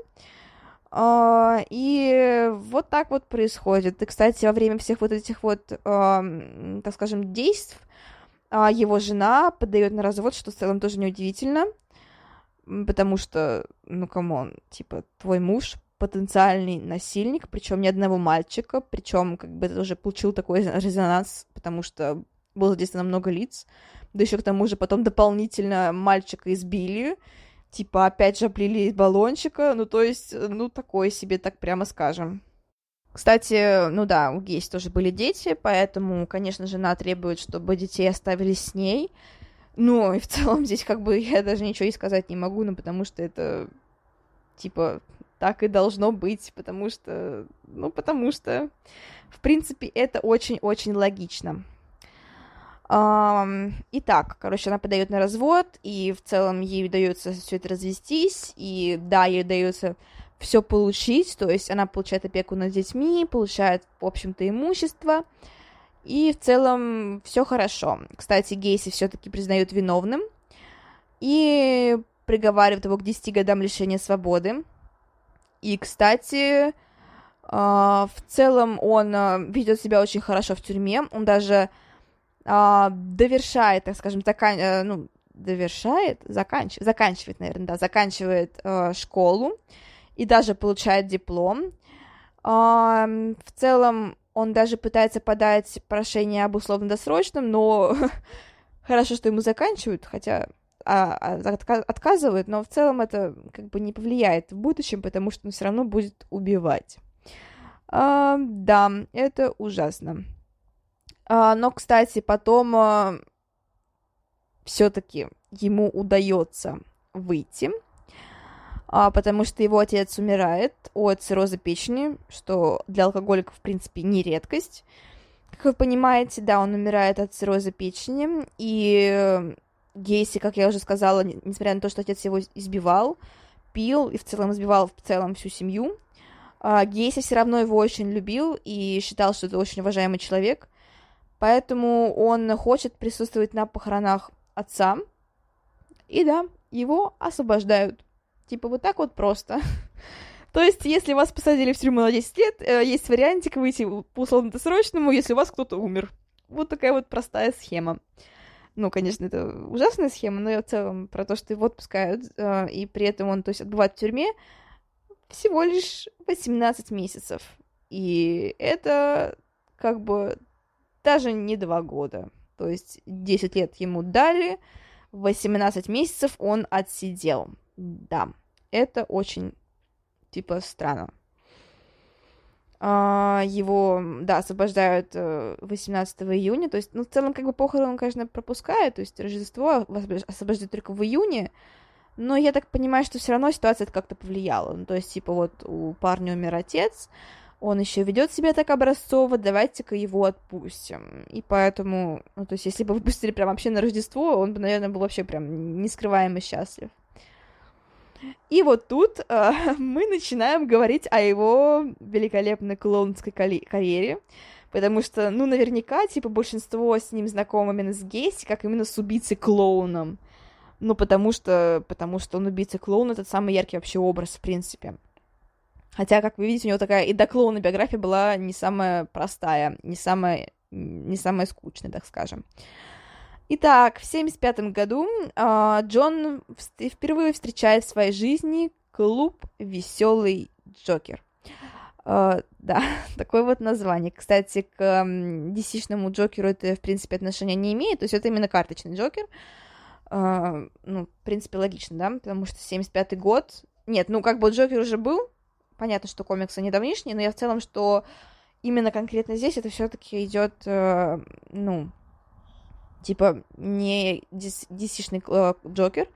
А, и вот так вот происходит. И, кстати, во время всех вот этих вот, так скажем, действий а, его жена подает на развод, что в целом тоже неудивительно. Потому что, ну, come on, типа, твой муж потенциальный насильник, причем ни одного мальчика, причем как бы это уже получил такой резонанс, потому что было задействовано много лиц, да еще к тому же потом дополнительно мальчика избили, типа опять же оплели из баллончика, ну то есть, ну такое себе, так прямо скажем. Кстати, ну да, у Гейси тоже были дети, поэтому, конечно, жена требует, чтобы детей оставили с ней. Ну, и в целом здесь как бы я даже ничего и сказать не могу, ну, потому что это, типа, так и должно быть, потому что, ну, потому что, в принципе, это очень-очень логично. Итак, короче, она подает на развод, и в целом ей удается все это развестись, и да, ей удается все получить, то есть она получает опеку над детьми, получает, в общем-то, имущество, и в целом все хорошо. Кстати, Гейси все-таки признают виновным и приговаривают его к 10 годам лишения свободы. И, кстати, а, в целом он а, ведет себя очень хорошо в тюрьме. Он даже а, довершает, так скажем, закан... Э, ну, довершает, заканчивает, заканчивает, наверное, да, заканчивает школу и даже получает диплом. в целом он даже пытается подать прошение об условно-досрочном, но [LAUGHS] хорошо, что ему заканчивают, хотя а, а, отказывают, но в целом это как бы не повлияет в будущем, потому что он все равно будет убивать. А, да, это ужасно. А, но, кстати, потом а, все-таки ему удается выйти, а, потому что его отец умирает от цирроза печени, что для алкоголиков, в принципе, не редкость. Как вы понимаете, да, он умирает от цирроза печени, и Гейси, как я уже сказала, несмотря на то, что отец его избивал, пил и в целом избивал в целом всю семью, Гейси все равно его очень любил и считал, что это очень уважаемый человек, поэтому он хочет присутствовать на похоронах отца, и да, его освобождают. Типа вот так вот просто. [LAUGHS] То есть, если вас посадили в тюрьму на 10 лет, э, есть вариантик выйти по условно-досрочному, если у вас кто-то умер. Вот такая вот простая схема. Ну, конечно, это ужасная схема, но в целом про то, что его отпускают, э, и при этом он, то есть, отбывает в тюрьме всего лишь 18 месяцев. И это как бы даже не два года. То есть 10 лет ему дали, 18 месяцев он отсидел. Да, это очень, типа, странно. А, его, да, освобождают 18 э, июня, то есть, ну, в целом, как бы, похороны он, конечно, пропускает, то есть, Рождество освобождают только в июне, но я так понимаю, что все равно ситуация как-то повлияла. Ну, то есть, типа, вот у парня умер отец, он еще ведет себя так образцово, давайте-ка его отпустим. И поэтому, ну, то есть, если бы выпустили прям вообще на Рождество, он бы, наверное, был вообще прям нескрываемо счастлив. И вот тут э, [LAUGHS] мы начинаем говорить о его великолепной клоунской карьере, потому что, ну, наверняка, типа, большинство с ним знакомы именно с Гейси, как именно с убийцей-клоуном. Ну, потому что, потому что он убийца-клоун, это самый яркий вообще образ, в принципе. Хотя, как вы видите, у него такая и до биография была не самая простая, не самая, не самая скучная, так скажем. Итак, в 1975 году э, Джон впервые встречает в своей жизни клуб «Веселый Джокер». Uh, да, [LAUGHS] такое вот название. Кстати, к DC-шному Джокеру это, в принципе, отношения не имеет, то есть это именно карточный Джокер. Uh, ну, в принципе, логично, да, потому что 75-й год... Нет, ну, как бы Джокер уже был, понятно, что комиксы не давнишние, но я в целом, что именно конкретно здесь это все таки идет, uh, ну, типа не DC-шный э, Джокер,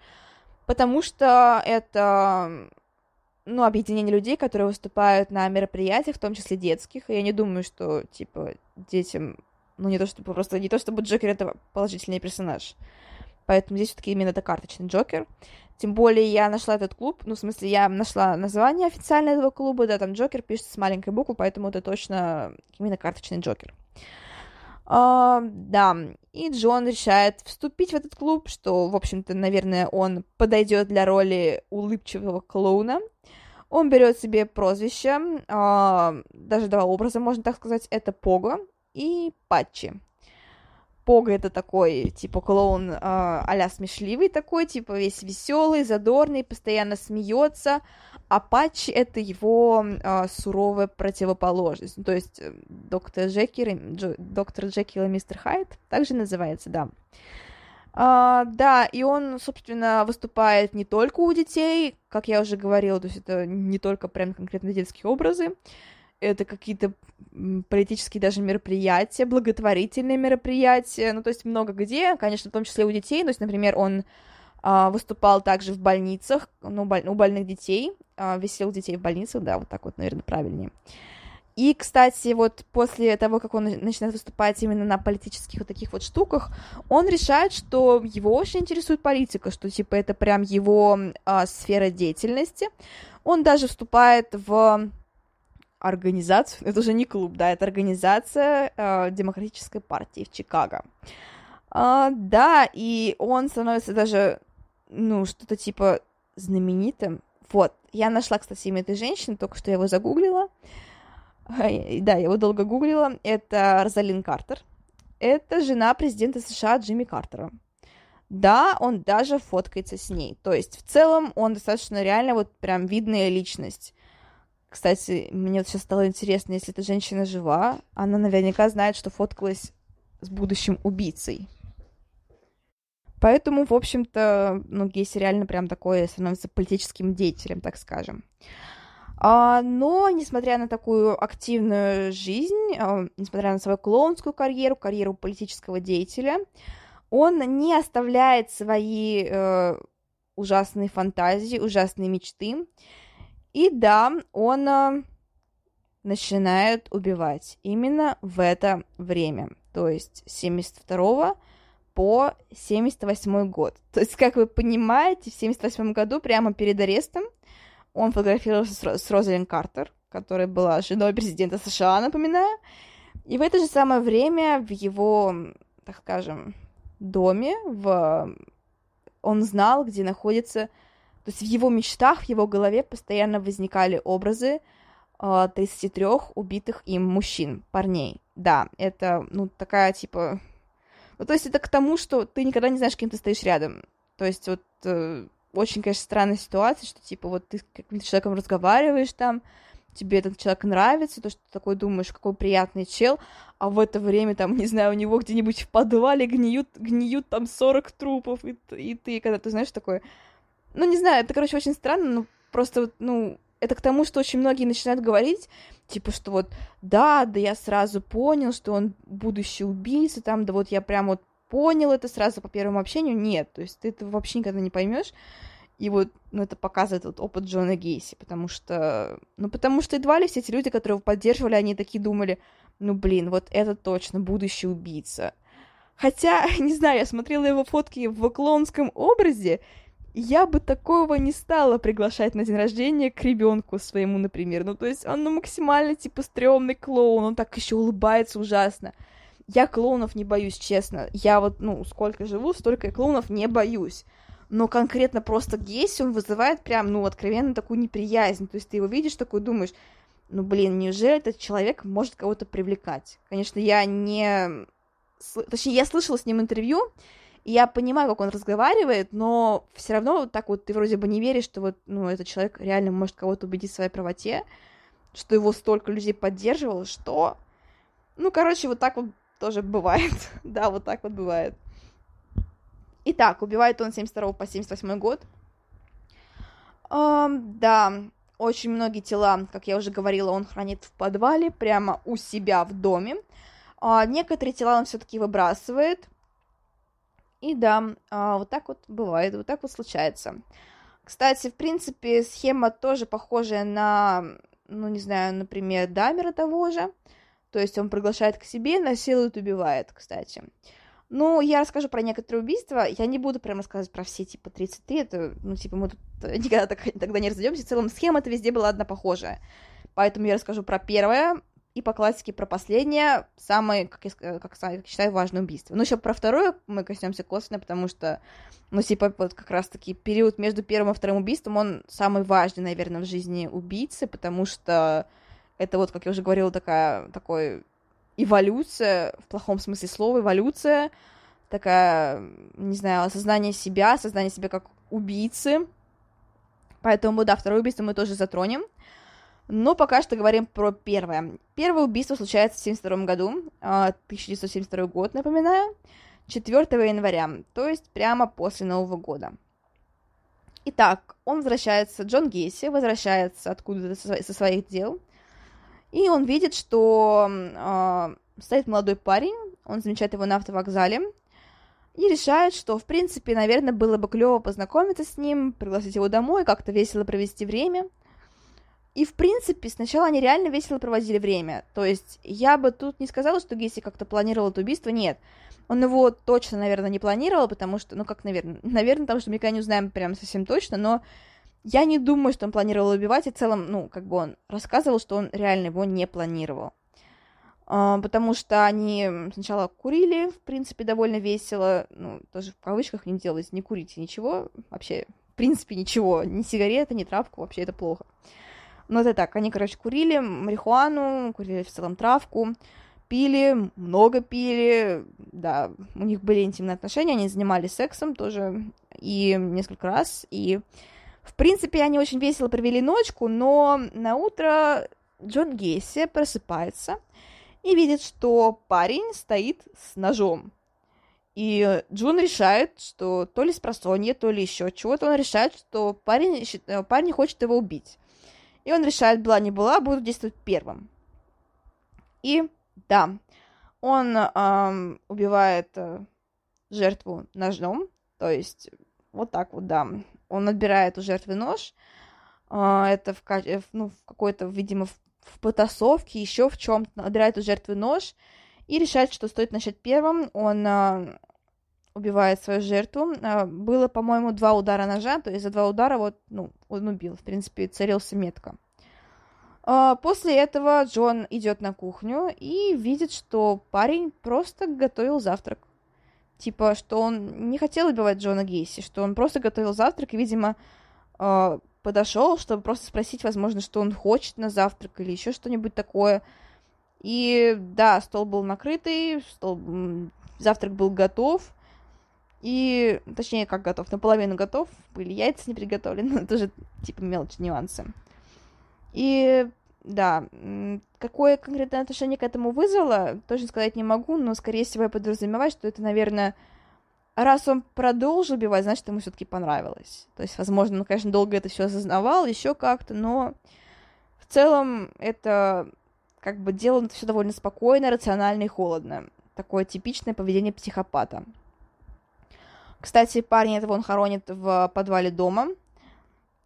потому что это ну, объединение людей, которые выступают на мероприятиях, в том числе детских, и я не думаю, что, типа, детям, ну, не то чтобы просто, не то чтобы Джокер — это положительный персонаж. Поэтому здесь все таки именно это карточный Джокер. Тем более я нашла этот клуб, ну, в смысле, я нашла название официальное этого клуба, да, там Джокер пишется с маленькой буквы, поэтому это точно именно карточный Джокер. Uh, да, и Джон решает вступить в этот клуб, что, в общем-то, наверное, он подойдет для роли улыбчивого клоуна. Он берет себе прозвище, uh, даже два образа, можно так сказать, это Пого и Патчи. Пога это такой, типа, клоун э, а смешливый такой, типа, весь веселый, задорный, постоянно смеется, а Патчи это его э, суровая противоположность. Ну, то есть э, доктор Джекил, Джо, доктор Джекил и мистер Хайд также называется, да. Uh, да, и он, собственно, выступает не только у детей, как я уже говорила, то есть это не только прям конкретно детские образы, это какие-то политические даже мероприятия, благотворительные мероприятия, ну, то есть много где, конечно, в том числе у детей, то есть, например, он а, выступал также в больницах, ну, боль, у больных детей, а, веселил детей в больницах, да, вот так вот, наверное, правильнее. И, кстати, вот после того, как он начинает выступать именно на политических вот таких вот штуках, он решает, что его очень интересует политика, что, типа, это прям его а, сфера деятельности. Он даже вступает в организацию, это уже не клуб, да, это организация э, Демократической партии в Чикаго. А, да, и он становится даже, ну, что-то типа знаменитым. Вот, я нашла, кстати, имя этой женщины, только что я его загуглила. Да, я его долго гуглила. Это Розалин Картер. Это жена президента США Джимми Картера. Да, он даже фоткается с ней. То есть, в целом, он достаточно реально вот прям видная личность. Кстати, мне вот сейчас стало интересно, если эта женщина жива, она наверняка знает, что фоткалась с будущим убийцей. Поэтому, в общем-то, ну, Гейси реально прям такой становится политическим деятелем, так скажем. А, но, несмотря на такую активную жизнь, а, несмотря на свою клоунскую карьеру, карьеру политического деятеля, он не оставляет свои э, ужасные фантазии, ужасные мечты. И да, он э, начинает убивать именно в это время, то есть с 72 по 78 год. [LAUGHS] То есть, как вы понимаете, в 78 году, прямо перед арестом, он фотографировался с Розалин Картер, которая была женой президента США, напоминаю. И в это же самое время в его, так скажем, доме, в... он знал, где находится... То есть в его мечтах, в его голове постоянно возникали образы 33 а, убитых им мужчин, парней. Да, это, ну, такая, типа... Ну, то есть это к тому, что ты никогда не знаешь, кем ты стоишь рядом. То есть вот э, очень, конечно, странная ситуация, что, типа, вот ты с каким-то человеком разговариваешь там, тебе этот человек нравится, то, что ты такой думаешь, какой приятный чел, а в это время, там, [LAUGHS] не знаю, у него где-нибудь в подвале гниют, гниют там 40 трупов, и, и ты, когда ты знаешь, такой... Ну, не знаю, это, короче, очень странно, но просто, ну, это к тому, что очень многие начинают говорить, типа, что вот, да, да я сразу понял, что он будущий убийца, там, да вот я прям вот понял это сразу по первому общению. Нет, то есть ты это вообще никогда не поймешь. И вот, ну, это показывает вот опыт Джона Гейси, потому что, ну, потому что едва ли все эти люди, которые его поддерживали, они такие думали, ну, блин, вот это точно будущий убийца. Хотя, [LAUGHS] не знаю, я смотрела его фотки в клоунском образе, я бы такого не стала приглашать на день рождения к ребенку своему, например. Ну, то есть он ну, максимально, типа, стрёмный клоун, он так еще улыбается ужасно. Я клоунов не боюсь, честно. Я вот, ну, сколько живу, столько я клоунов не боюсь. Но конкретно просто Гейси, он вызывает прям, ну, откровенно такую неприязнь. То есть ты его видишь, такой думаешь, ну, блин, неужели этот человек может кого-то привлекать? Конечно, я не... Точнее, я слышала с ним интервью, и я понимаю, как он разговаривает, но все равно вот так вот ты вроде бы не веришь, что вот, ну, этот человек реально может кого-то убедить в своей правоте, что его столько людей поддерживало, что... Ну, короче, вот так вот тоже бывает. [LAUGHS] да, вот так вот бывает. Итак, убивает он 72 по 78 год. Um, да, очень многие тела, как я уже говорила, он хранит в подвале, прямо у себя в доме. Uh, некоторые тела он все-таки выбрасывает. И да, uh, вот так вот бывает, вот так вот случается. Кстати, в принципе, схема тоже похожая на, ну, не знаю, например, Дамера того же. То есть он приглашает к себе, насилует, убивает, кстати. Ну, я расскажу про некоторые убийства. Я не буду прямо рассказывать про все, типа, 33. Это, ну, типа, мы тут [LAUGHS] никогда так, [LAUGHS] тогда не разойдемся. В целом, схема-то везде была одна похожая. Поэтому я расскажу про первое и по классике про последнее, самое, как я, как, как считаю, важное убийство. Ну, еще про второе мы коснемся косвенно, потому что, ну, типа, вот как раз-таки период между первым и вторым убийством, он самый важный, наверное, в жизни убийцы, потому что это вот, как я уже говорила, такая, такой эволюция, в плохом смысле слова, эволюция, такая, не знаю, осознание себя, осознание себя как убийцы. Поэтому, да, второе убийство мы тоже затронем. Но пока что говорим про первое. Первое убийство случается в 1972 году, 1972 а, год, напоминаю, 4 января, то есть прямо после Нового года. Итак, он возвращается, Джон Гейси возвращается откуда-то со своих дел, и он видит, что э, стоит молодой парень, он замечает его на автовокзале, и решает, что, в принципе, наверное, было бы клево познакомиться с ним, пригласить его домой, как-то весело провести время. И, в принципе, сначала они реально весело проводили время. То есть я бы тут не сказала, что Гесси как-то планировал это убийство, нет. Он его точно, наверное, не планировал, потому что, ну как, наверное, наверное, потому что мы никогда не узнаем прям совсем точно, но я не думаю, что он планировал убивать, и в целом, ну, как бы он рассказывал, что он реально его не планировал. Uh, потому что они сначала курили, в принципе, довольно весело, ну, тоже в кавычках не делалось, не курите ничего, вообще, в принципе, ничего, ни сигареты, ни травку, вообще это плохо. Но это так, они, короче, курили марихуану, курили в целом травку, пили, много пили, да, у них были интимные отношения, они занимались сексом тоже, и несколько раз, и в принципе, они очень весело провели ночку, но на утро Джон Гейси просыпается и видит, что парень стоит с ножом. И Джун решает, что то ли с то ли еще чего-то, он решает, что парень, э, парень хочет его убить. И он решает, была не была, буду действовать первым. И да, он эм, убивает э, жертву ножом, то есть вот так вот, да. Он отбирает у жертвы нож, э, это в, э, ну, в какой-то, видимо, в, в потасовке, еще в чем-то, отбирает у жертвы нож и решает, что стоит начать первым. Он э, убивает свою жертву. Э, было, по-моему, два удара ножа, то есть за два удара вот, ну, он убил, в принципе, целился метко. А, после этого Джон идет на кухню и видит, что парень просто готовил завтрак. Типа, что он не хотел убивать Джона Гейси, что он просто готовил завтрак и, видимо, а, подошел, чтобы просто спросить, возможно, что он хочет на завтрак или еще что-нибудь такое. И да, стол был накрытый, стол... завтрак был готов. И, точнее, как готов, наполовину готов, были яйца не приготовлены, [LAUGHS] тоже, типа, мелочь, нюансы. И да, какое конкретное отношение к этому вызвало, точно сказать не могу, но, скорее всего, я подразумеваю, что это, наверное, раз он продолжил убивать, значит, ему все-таки понравилось. То есть, возможно, он, конечно, долго это все осознавал, еще как-то, но в целом это как бы делано все довольно спокойно, рационально и холодно. Такое типичное поведение психопата. Кстати, парень этого он хоронит в подвале дома.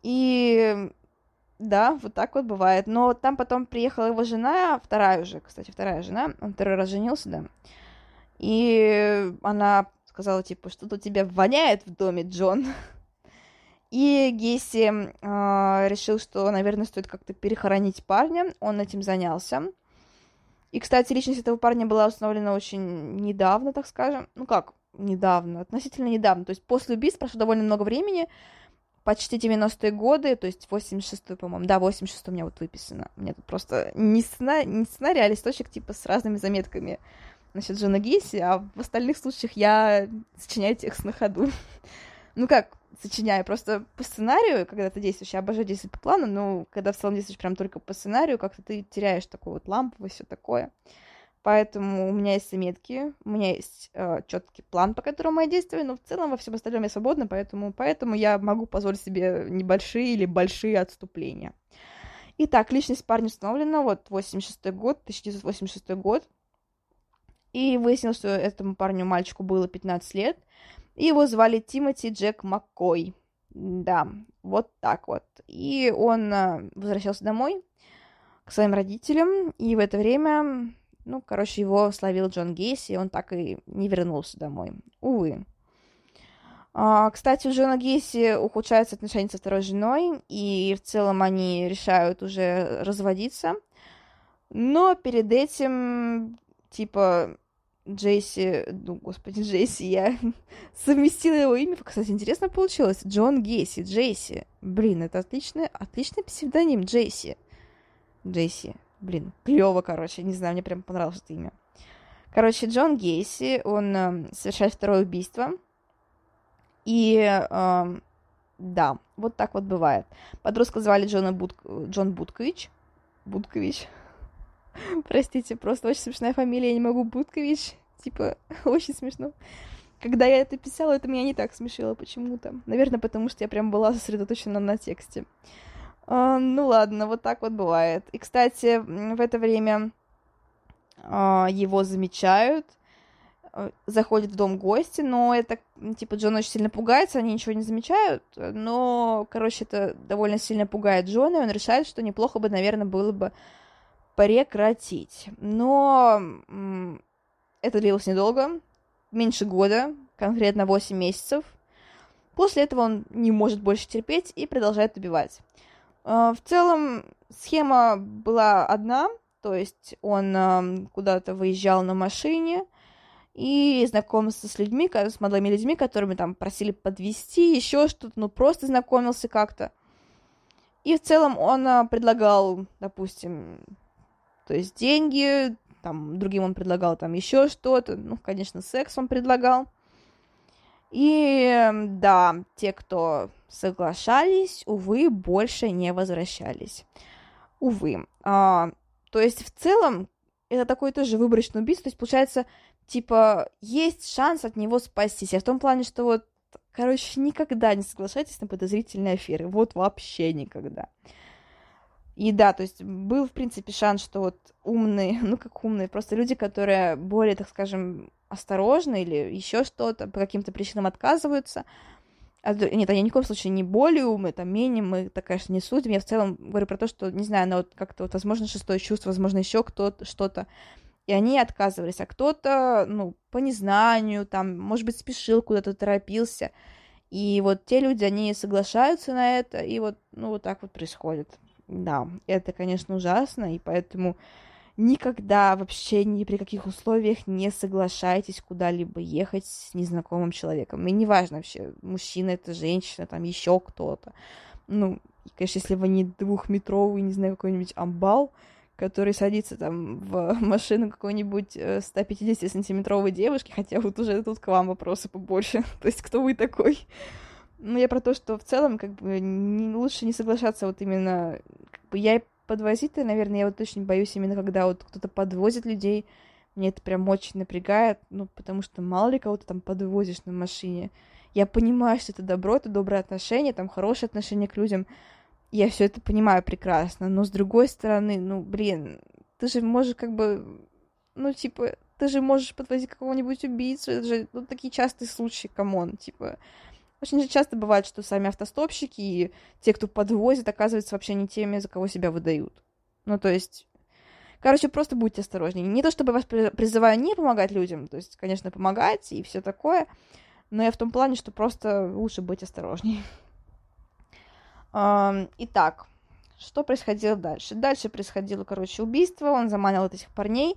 И да, вот так вот бывает. Но там потом приехала его жена, вторая уже, кстати, вторая жена, он второй раз женился, да. И она сказала, типа, что тут тебя воняет в доме, Джон. И Гесси э, решил, что, наверное, стоит как-то перехоронить парня. Он этим занялся. И, кстати, личность этого парня была установлена очень недавно, так скажем. Ну как, недавно, относительно недавно. То есть после убийств прошло довольно много времени почти 90-е годы, то есть 86-й, по-моему, да, 86 у меня вот выписано. Меня тут просто не, сцена... не сценарий, а листочек типа с разными заметками насчет Джона Гейси, а в остальных случаях я сочиняю текст на ходу. [LAUGHS] ну как, сочиняю, просто по сценарию, когда ты действуешь, я обожаю действовать по плану, но когда в целом действуешь прям только по сценарию, как-то ты теряешь такую вот и все такое. Поэтому у меня есть заметки, у меня есть э, четкий план, по которому я действую, но в целом во всем остальном я свободна, поэтому, поэтому я могу позволить себе небольшие или большие отступления. Итак, личность парня установлена, вот 86 год, 1986 год, и выяснилось, что этому парню, мальчику, было 15 лет, и его звали Тимоти Джек Маккой. Да, вот так вот. И он э, возвращался домой к своим родителям, и в это время ну, короче, его словил Джон Гейси, и он так и не вернулся домой. Увы. А, кстати, у Джона Гейси ухудшаются отношения со второй женой, и в целом они решают уже разводиться. Но перед этим, типа, Джейси, ну, господи, [LAUGHS] Джейси, я совместила его имя, кстати, интересно получилось, Джон Гейси, Джейси, блин, это отличный, отличный псевдоним, Джейси, Джейси, Блин, клево, короче, не знаю, мне прям понравилось это имя. Короче, Джон Гейси, он э, совершает второе убийство. И э, да, вот так вот бывает. Подростка звали Джона Буд... Джон Будкович. Будкович. [LAUGHS] Простите, просто очень смешная фамилия, я не могу Будкович. Типа, [LAUGHS] очень смешно. Когда я это писала, это меня не так смешило почему-то. Наверное, потому что я прям была сосредоточена на тексте. А, ну ладно, вот так вот бывает. И, кстати, в это время а, его замечают, а, заходят в дом гости, но это, типа, Джон очень сильно пугается, они ничего не замечают, но, короче, это довольно сильно пугает Джона, и он решает, что неплохо бы, наверное, было бы прекратить. Но это длилось недолго, меньше года, конкретно 8 месяцев. После этого он не может больше терпеть и продолжает убивать. А, в целом схема была одна, то есть он куда-то выезжал на машине и знакомился с людьми, с молодыми людьми, которыми там просили подвести, еще что-то, ну просто знакомился как-то. И в целом он а, предлагал, допустим, то есть деньги, там другим он предлагал там еще что-то, ну, конечно, секс он предлагал. И да, те, кто соглашались, увы, больше не возвращались. Увы. А, то есть в целом это такое тоже выборочное убийство, то есть, получается, типа, есть шанс от него спастись, а в том плане, что вот, короче, никогда не соглашайтесь на подозрительные аферы, вот вообще никогда. И да, то есть был, в принципе, шанс, что вот умные, [LAUGHS] ну как умные, просто люди, которые более, так скажем, осторожны или еще что-то, по каким-то причинам отказываются. А, нет, я ни в коем случае не более умные, там, менее, мы так, конечно, не судим. Я в целом говорю про то, что, не знаю, на вот как-то вот, возможно, шестое чувство, возможно, еще кто-то, что-то. И они отказывались, а кто-то, ну, по незнанию, там, может быть, спешил куда-то, торопился. И вот те люди, они соглашаются на это, и вот, ну, вот так вот происходит. Да, это, конечно, ужасно, и поэтому никогда вообще ни при каких условиях не соглашайтесь куда-либо ехать с незнакомым человеком. И неважно вообще, мужчина это женщина, там еще кто-то. Ну, конечно, если вы не двухметровый, не знаю, какой-нибудь амбал, который садится там в [LAUGHS] машину какой-нибудь 150-сантиметровой э, девушки, хотя вот уже тут к вам вопросы побольше. [LAUGHS] То есть, кто вы такой? Ну, я про то, что в целом, как бы, не, лучше не соглашаться вот именно... Как бы, я подвозить-то, наверное, я вот очень боюсь именно, когда вот кто-то подвозит людей. Мне это прям очень напрягает, ну, потому что мало ли кого-то там подвозишь на машине. Я понимаю, что это добро, это доброе отношение, там хорошее отношение к людям. Я все это понимаю прекрасно, но с другой стороны, ну, блин, ты же можешь как бы, ну, типа, ты же можешь подвозить какого-нибудь убийцу, это же, ну, такие частые случаи, come on, типа, очень часто бывает, что сами автостопщики и те, кто подвозит, оказываются вообще не теми, за кого себя выдают. Ну, то есть... Короче, просто будьте осторожнее. Не то, чтобы вас призываю не помогать людям, то есть, конечно, помогать и все такое, но я в том плане, что просто лучше быть осторожнее. [LAUGHS] Итак, что происходило дальше? Дальше происходило, короче, убийство, он заманил этих парней,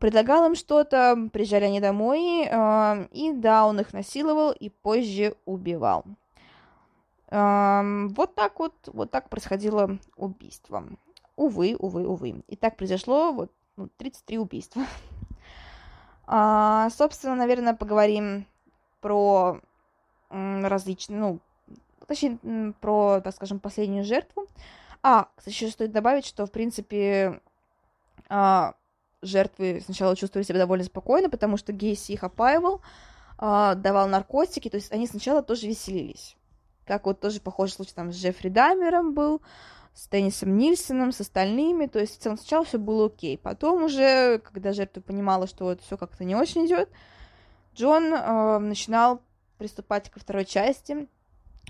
предлагал им что-то, приезжали они домой, э, и да, он их насиловал и позже убивал. Э, вот так вот, вот так происходило убийство. Увы, увы, увы. И так произошло вот ну, 33 убийства. А, собственно, наверное, поговорим про различные, ну, точнее, про, так скажем, последнюю жертву. А, кстати, еще стоит добавить, что, в принципе, а, жертвы сначала чувствовали себя довольно спокойно, потому что Гейси их опаивал, э, давал наркотики, то есть они сначала тоже веселились. Как вот тоже похожий случай там с Джеффри Дамером был, с Теннисом Нильсоном, с остальными, то есть в целом сначала все было окей. Потом уже, когда жертва понимала, что вот все как-то не очень идет, Джон э, начинал приступать ко второй части,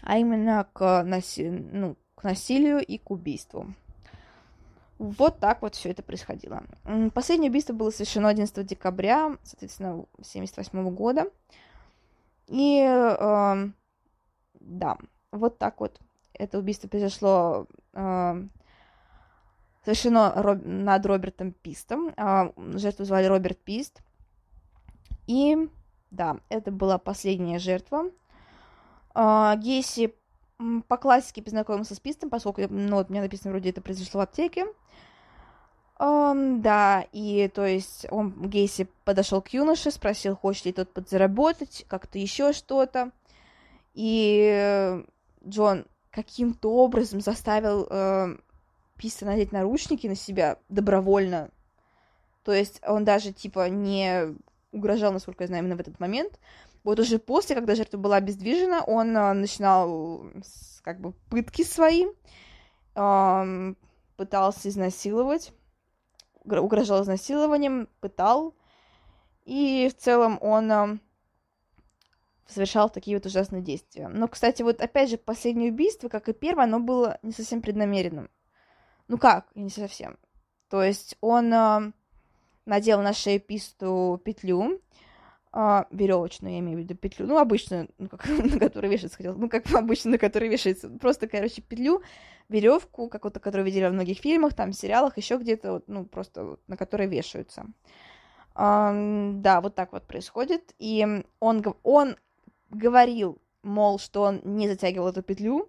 а именно к, наси... ну, к насилию и к убийству. Вот так вот все это происходило. Последнее убийство было совершено 11 декабря, соответственно, 1978 года. И э, да, вот так вот это убийство произошло э, совершено Роб... над Робертом Пистом. Э, жертву звали Роберт Пист. И да, это была последняя жертва. Э, Гейси по классике познакомился с Пистом, поскольку, ну, вот меня написано, вроде это произошло в аптеке. Um, да, и то есть он, Гейси подошел к юноше, спросил, хочет ли тот подзаработать, как-то еще что-то. И Джон каким-то образом заставил э, Писта надеть наручники на себя добровольно. То есть он даже, типа, не угрожал, насколько я знаю, именно в этот момент. Вот уже после, когда жертва была обездвижена, он э, начинал как бы пытки свои, пытался изнасиловать угрожал изнасилованием, пытал, и в целом он э, совершал такие вот ужасные действия. Но, кстати, вот опять же, последнее убийство, как и первое, оно было не совсем преднамеренным. Ну как, не совсем. То есть он э, надел на шею писту петлю, а, веревочную, я имею в виду петлю, ну, обычную, ну, как, [LAUGHS] на которой вешается, хотел, ну, как обычно, на которой вешается, просто, короче, петлю, веревку, как вот, которую видели во многих фильмах, там, сериалах, еще где-то, вот, ну, просто вот, на которой вешаются. А, да, вот так вот происходит, и он, он говорил, мол, что он не затягивал эту петлю,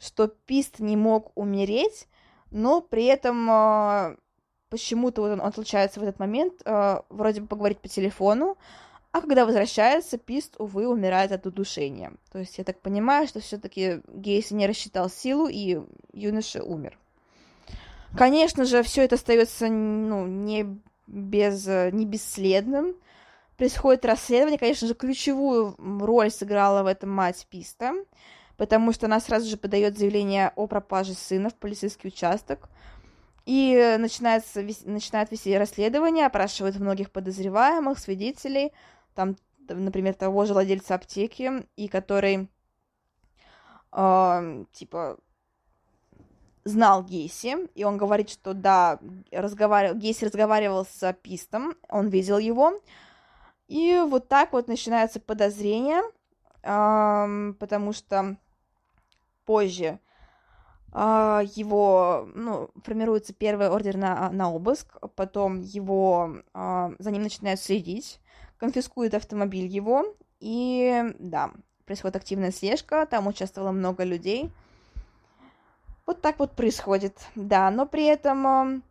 что Пист не мог умереть, но при этом э, почему-то вот он отлучается в этот момент, э, вроде бы поговорить по телефону, а когда возвращается, Пист, увы, умирает от удушения. То есть я так понимаю, что все-таки Гейси не рассчитал силу, и юноша умер. Конечно же, все это остается ну, не, без, не бесследным. Происходит расследование, конечно же, ключевую роль сыграла в этом мать Писта, потому что она сразу же подает заявление о пропаже сына в полицейский участок, и начинается, начинает вести расследование, опрашивает многих подозреваемых, свидетелей, там, например, того же владельца аптеки, и который, э, типа, знал Гейси, и он говорит, что да, разговаривал, Гейси разговаривал с Пистом, он видел его, и вот так вот начинается подозрение, э, потому что позже а, его, ну, формируется первый ордер на, на обыск, потом его, а, за ним начинают следить, конфискуют автомобиль его, и, да, происходит активная слежка, там участвовало много людей. Вот так вот происходит, да, но при этом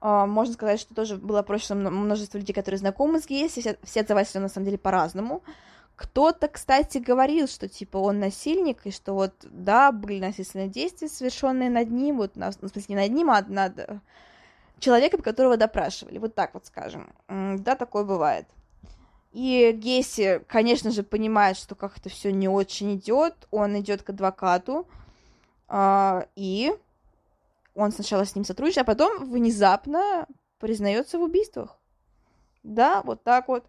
а, можно сказать, что тоже было проще множество людей, которые знакомы с Гейси, все, все отзывались на самом деле по-разному. Кто-то, кстати, говорил, что типа он насильник, и что вот, да, были насильственные действия, совершенные над ним, вот, на, в смысле, не над ним, а над человеком, которого допрашивали, вот так вот скажем. Да, такое бывает. И Гесси, конечно же, понимает, что как-то все не очень идет. Он идет к адвокату, э, и он сначала с ним сотрудничает, а потом внезапно признается в убийствах. Да, вот так вот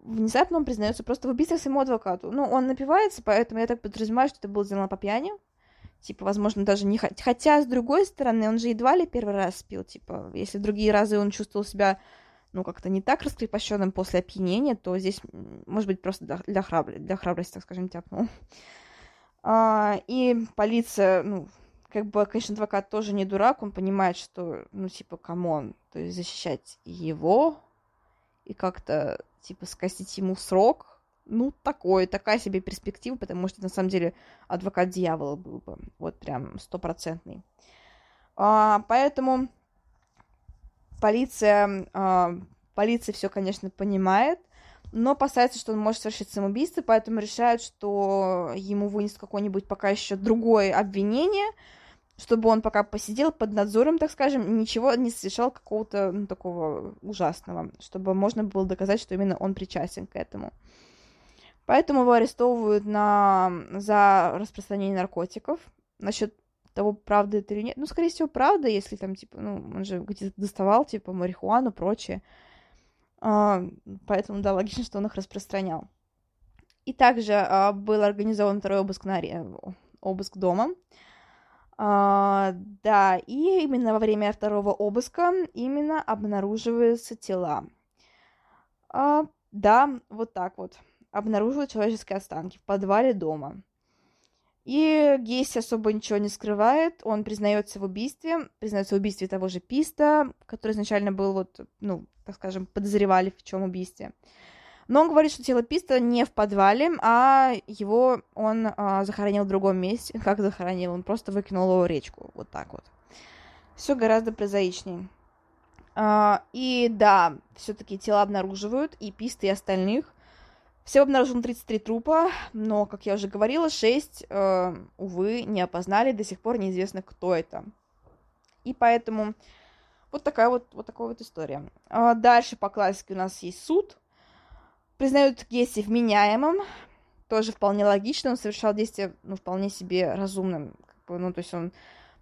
внезапно он признается просто в убийстве своему адвокату. Ну, он напивается, поэтому я так подразумеваю, что это было сделано по пьяни. Типа, возможно, даже не... Хотя, с другой стороны, он же едва ли первый раз пил. Типа, если другие разы он чувствовал себя, ну, как-то не так раскрепощенным после опьянения, то здесь, может быть, просто для, для, храбр... для храбрости, так скажем, тяпнул. А, и полиция, ну, как бы, конечно, адвокат тоже не дурак, он понимает, что, ну, типа, come on, то есть защищать его и как-то типа, скостить ему срок, ну, такой, такая себе перспектива, потому что, на самом деле, адвокат дьявола был бы, вот прям стопроцентный. А, поэтому полиция, а, полиция все, конечно, понимает, но опасается, что он может совершить самоубийство, поэтому решают, что ему вынесут какое-нибудь пока еще другое обвинение, чтобы он пока посидел под надзором, так скажем, ничего не совершал какого-то ну, такого ужасного, чтобы можно было доказать, что именно он причастен к этому. Поэтому его арестовывают на... за распространение наркотиков. Насчет того, правда это или нет. Ну, скорее всего, правда, если там, типа, ну, он же где-то доставал, типа, марихуану, прочее. А, поэтому, да, логично, что он их распространял. И также а, был организован второй обыск, на... обыск дома. А, да, и именно во время второго обыска именно обнаруживаются тела. А, да, вот так вот. Обнаруживают человеческие останки в подвале дома. И Гейси особо ничего не скрывает, он признается в убийстве, признается в убийстве того же Писта, который изначально был вот, ну, так скажем, подозревали в чем убийстве. Но он говорит, что тело Писта не в подвале, а его он а, захоронил в другом месте. [LAUGHS] Как захоронил? Он просто выкинул его в речку. Вот так вот. Все гораздо прозаичнее. А, и да, все-таки тела обнаруживают, и Писта, и остальных. Всего обнаружено 33 трупа, но, как я уже говорила, 6, э, увы, не опознали, до сих пор неизвестно, кто это. И поэтому вот такая вот, вот такая вот история. А дальше по классике у нас есть суд, Признают Гейси вменяемым, тоже вполне логично, он совершал действия, ну, вполне себе разумным, как бы, ну, то есть он,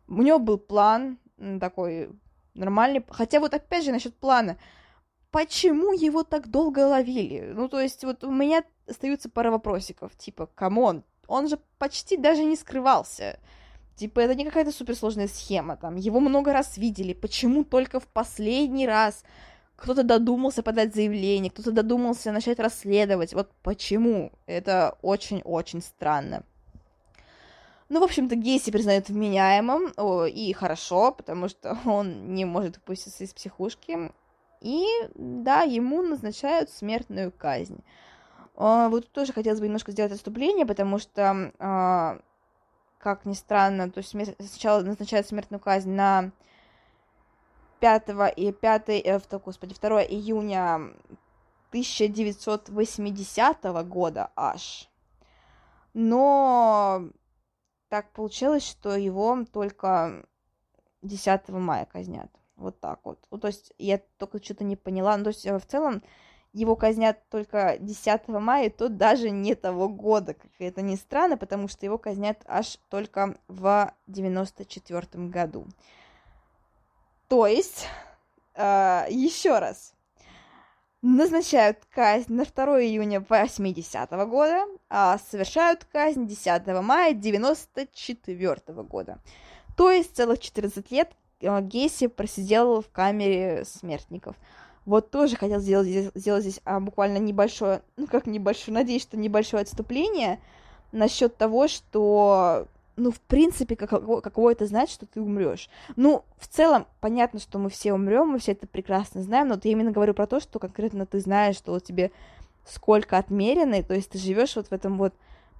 у него был план такой нормальный, хотя вот опять же насчет плана, почему его так долго ловили? Ну, то есть вот у меня остаются пара вопросиков, типа, come on, он же почти даже не скрывался, Типа, это не какая-то суперсложная схема, там, его много раз видели, почему только в последний раз кто-то додумался подать заявление, кто-то додумался начать расследовать. Вот почему? Это очень-очень странно. Ну, в общем-то, Гейси признают вменяемым, о, и хорошо, потому что он не может выпуститься из психушки. И, да, ему назначают смертную казнь. А, вот тут тоже хотелось бы немножко сделать отступление, потому что, а, как ни странно, то есть сначала назначают смертную казнь на 5 и 5, э, господи, 2 июня 1980 года аж. Но так получилось, что его только 10 мая казнят. Вот так вот. Ну, то есть я только что-то не поняла. Ну, то есть в целом его казнят только 10 мая, и то даже не того года, как это ни странно, потому что его казнят аж только в 94 году. То есть, э, еще раз, назначают казнь на 2 июня 80 -го года, а совершают казнь 10 мая 94 -го года. То есть целых 14 лет э, Гесси просидел в камере смертников. Вот тоже хотел сделать, сделать здесь а, буквально небольшое, ну как небольшое, надеюсь, что небольшое отступление насчет того, что, ну, в принципе, каково, каково это знать, что ты умрешь. Ну, в целом, понятно, что мы все умрем, мы все это прекрасно знаем, но я именно говорю про то, что конкретно ты знаешь, что вот тебе сколько отмерено, то есть ты живешь вот в этом вот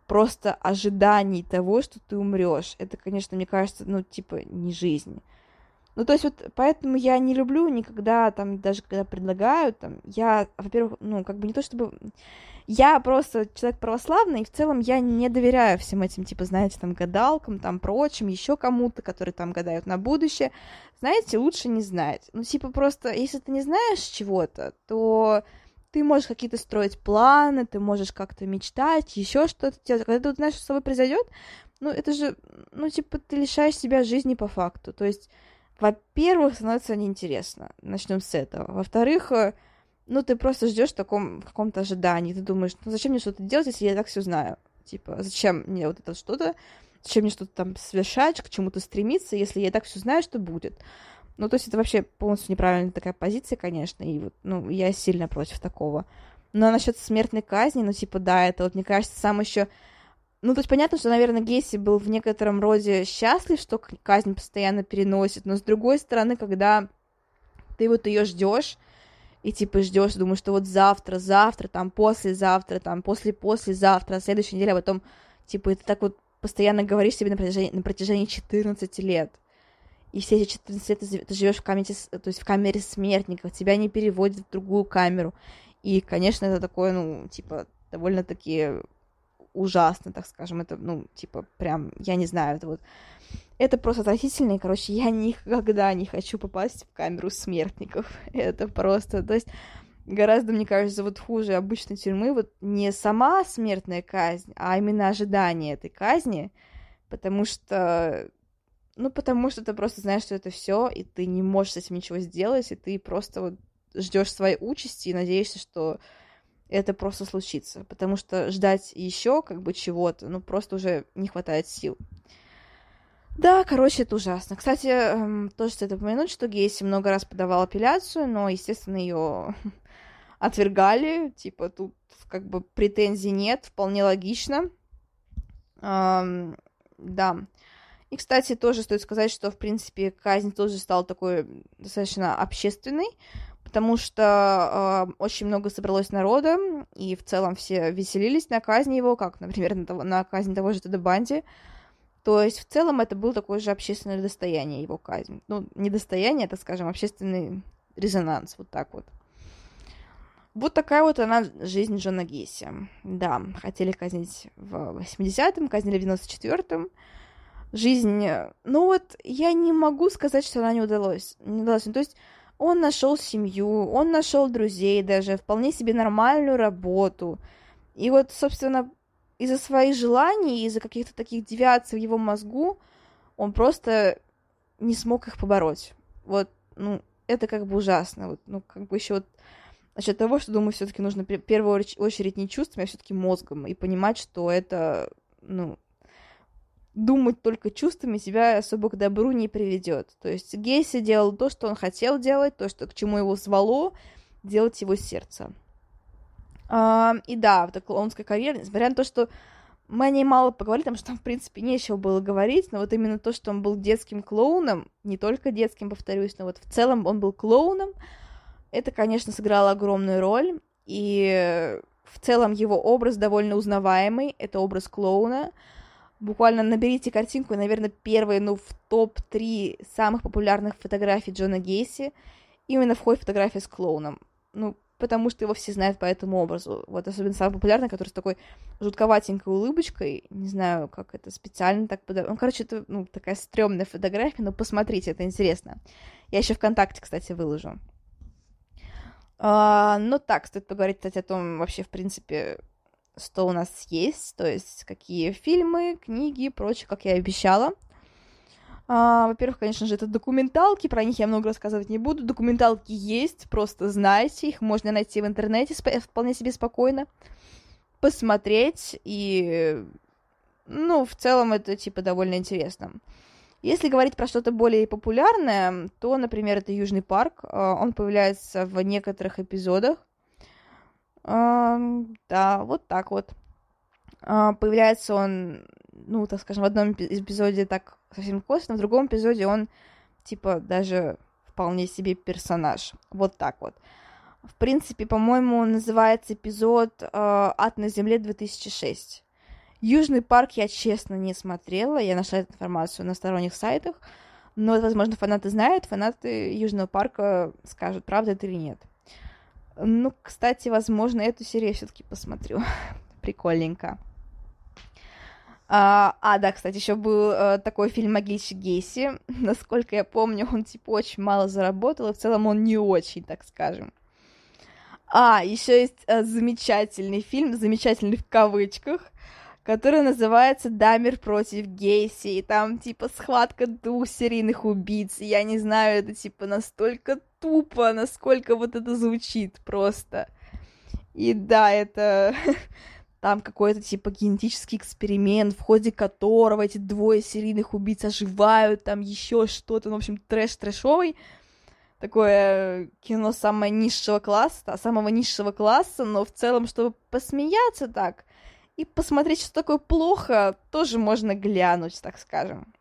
просто ожидании того, что ты умрешь. Это, конечно, мне кажется, ну, типа, не жизнь. Ну, то есть вот поэтому я не люблю никогда, там, даже когда предлагают, там, я, во-первых, ну, как бы не то чтобы... Я просто человек православный, и в целом я не доверяю всем этим, типа, знаете, там, гадалкам, там, прочим, еще кому-то, которые там гадают на будущее. Знаете, лучше не знать. Ну, типа, просто, если ты не знаешь чего-то, то ты можешь какие-то строить планы, ты можешь как-то мечтать, еще что-то делать. Когда ты знаешь, что с тобой произойдет, ну, это же, ну, типа, ты лишаешь себя жизни по факту. То есть во-первых, становится неинтересно. Начнем с этого. Во-вторых, э, ну, ты просто ждешь в таком каком-то ожидании. Ты думаешь, ну, зачем мне что-то делать, если я так все знаю? Типа, зачем мне вот это что-то? Зачем мне что-то там совершать, к чему-то стремиться, если я так все знаю, что будет? Ну, то есть это вообще полностью неправильная такая позиция, конечно, и вот, ну, я сильно против такого. Но насчет смертной казни, ну, типа, да, это вот, мне кажется, сам еще ну, то есть понятно, что, наверное, Гесси был в некотором роде счастлив, что казнь постоянно переносит, но с другой стороны, когда ты вот ее ждешь, и типа ждешь, думаешь, что вот завтра, завтра, там, послезавтра, там, после-послезавтра, а следующей неделе, а потом, типа, ты так вот постоянно говоришь себе на протяжении, на протяжении 14 лет. И все эти 14 лет ты живешь в камере, то есть в камере смертников, тебя не переводят в другую камеру. И, конечно, это такое, ну, типа, довольно-таки ужасно, так скажем, это, ну, типа, прям, я не знаю, это вот, это просто отвратительно, и, короче, я [LAUGHS] никогда не хочу попасть в камеру смертников, [LAUGHS] это просто, то есть, гораздо, мне кажется, вот хуже обычной тюрьмы, вот не сама смертная казнь, а именно ожидание этой казни, потому что, ну, потому что ты просто знаешь, что это все, и ты не можешь с этим ничего сделать, и ты просто вот ждешь своей участи и надеешься, что это просто случится, потому что ждать еще как бы чего-то, ну, просто уже не хватает сил. Да, короче, это ужасно. Кстати, эм, тоже стоит упомянуть, что Гейси много раз подавал апелляцию, но, естественно, ее [LAUGHS] отвергали. Типа, тут как бы претензий нет, вполне логично. Эм, да. И, кстати, тоже стоит сказать, что, в принципе, казнь тоже стала такой достаточно общественной, потому что э, очень много собралось народа, и в целом все веселились на казни его, как, например, на, того, на казни того же Теда Банди. То есть в целом это было такое же общественное достояние его казнь. Ну, не достояние, так скажем, общественный резонанс, вот так вот. Вот такая вот она жизнь Джона Гейси. Да, хотели казнить в 80-м, казнили в 94-м. Жизнь, ну вот, я не могу сказать, что она не удалась. Не удалась. Ну, то есть он нашел семью, он нашел друзей даже, вполне себе нормальную работу. И вот, собственно, из-за своих желаний, из-за каких-то таких девиаций в его мозгу, он просто не смог их побороть. Вот, ну, это как бы ужасно. Вот, ну, как бы еще вот насчет того, что, думаю, все-таки нужно в первую очередь не чувствами, а все-таки мозгом, и понимать, что это, ну, думать только чувствами себя особо к добру не приведет. То есть Гейси делал то, что он хотел делать, то, что, к чему его звало, делать его сердце. А, и да, в этой клоунской карьере, несмотря на то, что мы о ней мало поговорили, потому что там, в принципе, нечего было говорить, но вот именно то, что он был детским клоуном, не только детским, повторюсь, но вот в целом он был клоуном, это, конечно, сыграло огромную роль, и в целом его образ довольно узнаваемый, это образ клоуна, Буквально наберите картинку, наверное, первые, ну, в топ-3 самых популярных фотографий Джона Гейси. Именно входит фотография с клоуном. Ну, потому что его все знают по этому образу. Вот особенно самый популярный, который с такой жутковатенькой улыбочкой. Не знаю, как это специально так подав... Ну, короче, это ну, такая стрёмная фотография, но посмотрите, это интересно. Я еще ВКонтакте, кстати, выложу. А, ну так, стоит поговорить, кстати, о том вообще, в принципе, что у нас есть, то есть какие фильмы, книги и прочее, как я и обещала. А, во-первых, конечно же, это документалки, про них я много рассказывать не буду. Документалки есть, просто знайте, их можно найти в интернете вполне себе спокойно, посмотреть, и, ну, в целом это, типа, довольно интересно. Если говорить про что-то более популярное, то, например, это Южный парк. А, он появляется в некоторых эпизодах. А, да, вот так вот. Появляется он, ну, так скажем, в одном эпизоде так совсем косвенно, в другом эпизоде он, типа, даже вполне себе персонаж. Вот так вот. В принципе, по-моему, называется эпизод э, «Ад на земле 2006». Южный парк я, честно, не смотрела. Я нашла эту информацию на сторонних сайтах. Но, возможно, фанаты знают. Фанаты Южного парка скажут, правда это или нет. Ну, кстати, возможно, эту серию все-таки посмотрю. [LAUGHS] Прикольненько. А, а, да, кстати, еще был а, такой фильм «Могильщик Гейси». [LAUGHS] Насколько я помню, он, типа, очень мало заработал, и в целом он не очень, так скажем. А, еще есть а, замечательный фильм, замечательный в кавычках, который называется «Дамер против Гейси», и там, типа, схватка двух серийных убийц, я не знаю, это, типа, настолько тупо, насколько вот это звучит просто. И да, это [LAUGHS] там какой-то типа генетический эксперимент, в ходе которого эти двое серийных убийц оживают, там еще что-то, ну, в общем, трэш трэшовый. Такое кино самого низшего класса, самого низшего класса, но в целом, чтобы посмеяться так и посмотреть, что такое плохо, тоже можно глянуть, так скажем.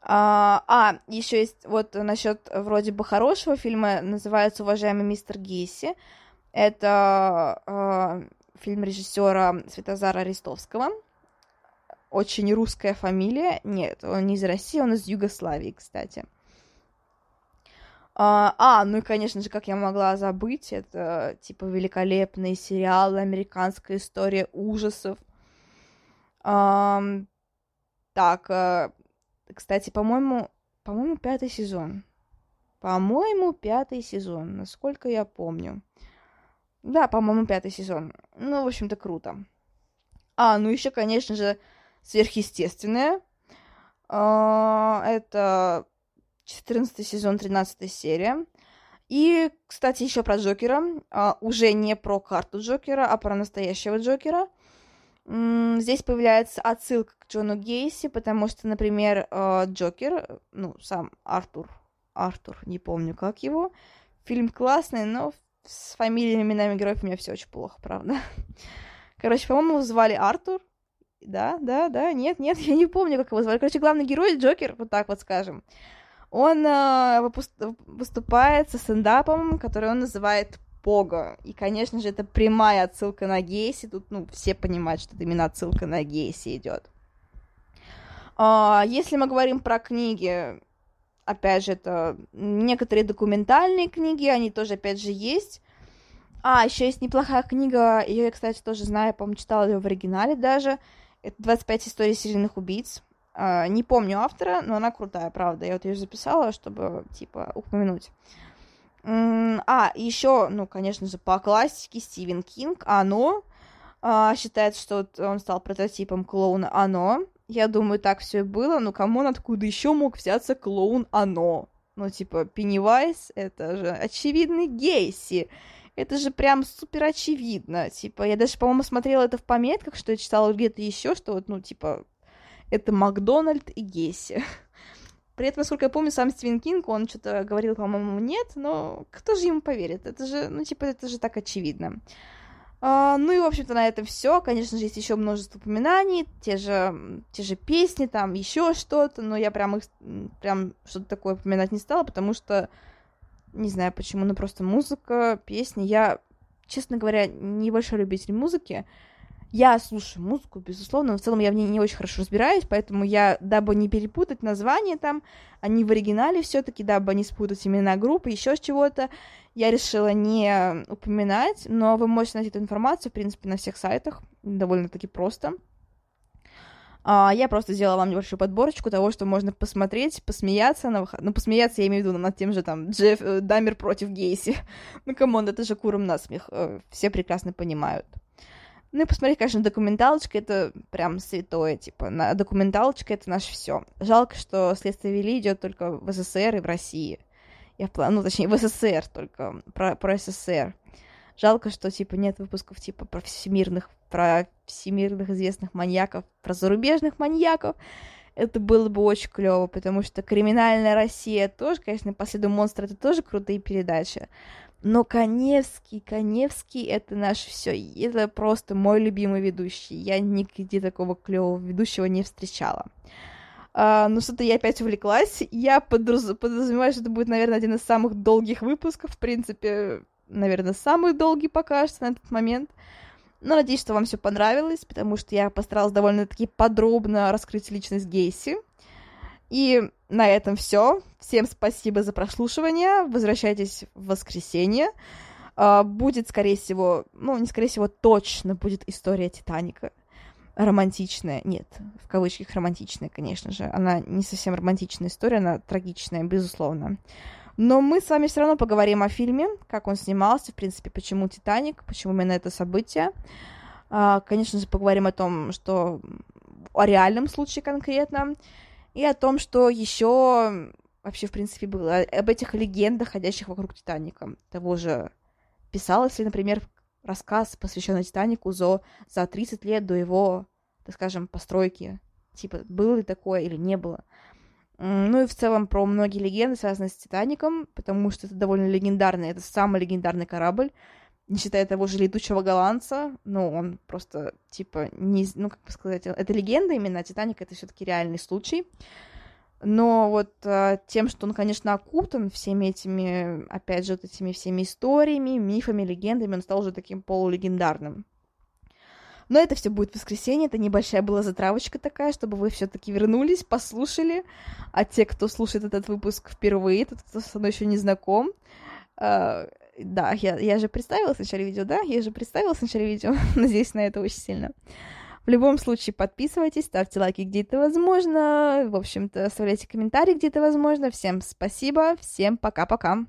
А, а еще есть вот насчет вроде бы хорошего фильма, называется «Уважаемый мистер Гейси». Это а, фильм режиссера Светозара Ростовского. Очень русская фамилия. Нет, он не из России, он из Югославии, кстати. А, а, ну и, конечно же, как я могла забыть, это, типа, великолепный сериал «Американская история ужасов». А, так, кстати, по-моему, по-моему, пятый сезон. По-моему, пятый сезон, насколько я помню. Да, по-моему, пятый сезон. Ну, в общем-то, круто. А, ну еще, конечно же, сверхъестественное. А, это 14 сезон, 13 серия. И, кстати, еще про Джокера. А, уже не про карту Джокера, а про настоящего Джокера. Здесь появляется отсылка к Джону Гейси, потому что, например, а, Джокер, ну, сам Артур, Артур, не помню, как его, фильм классный, но с фамилиями, именами героев у меня все очень плохо, правда. Короче, по-моему, его звали Артур. Да, да, да, нет, нет, я не помню, как его звали. Короче, главный герой Джокер, вот так вот скажем. Он э, выступает со стендапом, который он называет Пого. И, конечно же, это прямая отсылка на Гейси. Тут, ну, все понимают, что это именно отсылка на Гейси идет. Uh, если мы говорим про книги, опять же, это некоторые документальные книги, они тоже, опять же, есть. А, еще есть неплохая книга, ее я, кстати, тоже знаю, по-моему, читала ее в оригинале даже. Это 25 историй серийных убийц. А, не помню автора, но она крутая, правда. Я вот ее записала, чтобы, типа, упомянуть. А, еще, ну, конечно же, по классике Стивен Кинг, Оно. А, считается, что он стал прототипом клоуна Оно. Я думаю, так все и было, но кому откуда еще мог взяться клоун Оно? Ну, типа, Пеннивайз, это же очевидный Гейси. Это же прям супер очевидно. Типа, я даже, по-моему, смотрела это в пометках, что я читала где-то еще, что вот, ну, типа, это Макдональд и Гейси. [LAUGHS] При этом, насколько я помню, сам Стивен Кинг, он что-то говорил, по-моему, нет, но кто же ему поверит? Это же, ну, типа, это же так очевидно. А, ну и, в общем-то, на этом все. Конечно же, есть еще множество упоминаний, те же, те же песни, там еще что-то, но я прям их, прям что-то такое упоминать не стала, потому что, не знаю почему, но просто музыка, песни. Я, честно говоря, небольшой любитель музыки. Я слушаю музыку, безусловно, но в целом я в ней не очень хорошо разбираюсь, поэтому я, дабы не перепутать название там, они в оригинале все таки дабы не спутать имена группы, еще с чего-то, я решила не упоминать, но вы можете найти эту информацию, в принципе, на всех сайтах, довольно-таки просто. А, я просто сделала вам небольшую подборочку того, что можно посмотреть, посмеяться на выход... Ну, посмеяться я имею в виду над тем же там Джефф э, Дамер против Гейси. [LAUGHS] ну, come on, это же куром насмех. Э, все прекрасно понимают. Ну и посмотреть, конечно, документалочка это прям святое, типа, на документалочка это наше все. Жалко, что следствие вели идет только в СССР и в России. Я, ну, точнее, в СССР только, про, про СССР. Жалко, что, типа, нет выпусков, типа, про всемирных, про всемирных известных маньяков, про зарубежных маньяков. Это было бы очень клево, потому что «Криминальная Россия» тоже, конечно, «Последуем монстра» — это тоже крутые передачи. Но Коневский, Коневский — это наше все. Это просто мой любимый ведущий. Я нигде такого клевого ведущего не встречала. А, ну, что-то я опять увлеклась. Я подраз... подразумеваю, что это будет, наверное, один из самых долгих выпусков. В принципе, наверное, самый долгий пока что на этот момент. Но надеюсь, что вам все понравилось, потому что я постаралась довольно-таки подробно раскрыть личность Гейси. И на этом все. Всем спасибо за прослушивание. Возвращайтесь в воскресенье. Uh, будет, скорее всего, ну, не скорее всего, точно будет история Титаника. Романтичная. Нет, в кавычках романтичная, конечно же. Она не совсем романтичная история, она трагичная, безусловно. Но мы с вами все равно поговорим о фильме, как он снимался, в принципе, почему Титаник, почему именно это событие. Uh, конечно же, поговорим о том, что о реальном случае конкретно и о том, что еще вообще, в принципе, было, об этих легендах, ходящих вокруг Титаника. Того же писалось ли, например, рассказ, посвященный Титанику за, за 30 лет до его, так скажем, постройки. Типа, было ли такое или не было. Ну и в целом про многие легенды, связанные с Титаником, потому что это довольно легендарный, это самый легендарный корабль, не считая того же летучего голландца, ну, он просто, типа, не, ну, как бы сказать, это легенда именно, а Титаник — это все таки реальный случай. Но вот а, тем, что он, конечно, окутан всеми этими, опять же, вот этими всеми историями, мифами, легендами, он стал уже таким полулегендарным. Но это все будет в воскресенье, это небольшая была затравочка такая, чтобы вы все-таки вернулись, послушали. А те, кто слушает этот выпуск впервые, тот, кто со мной еще не знаком, а, да, я, я же представила в начале видео, да? Я же представила в начале видео. [LAUGHS] Надеюсь на это очень сильно. В любом случае, подписывайтесь, ставьте лайки, где это возможно. В общем-то, оставляйте комментарии, где это возможно. Всем спасибо, всем пока-пока.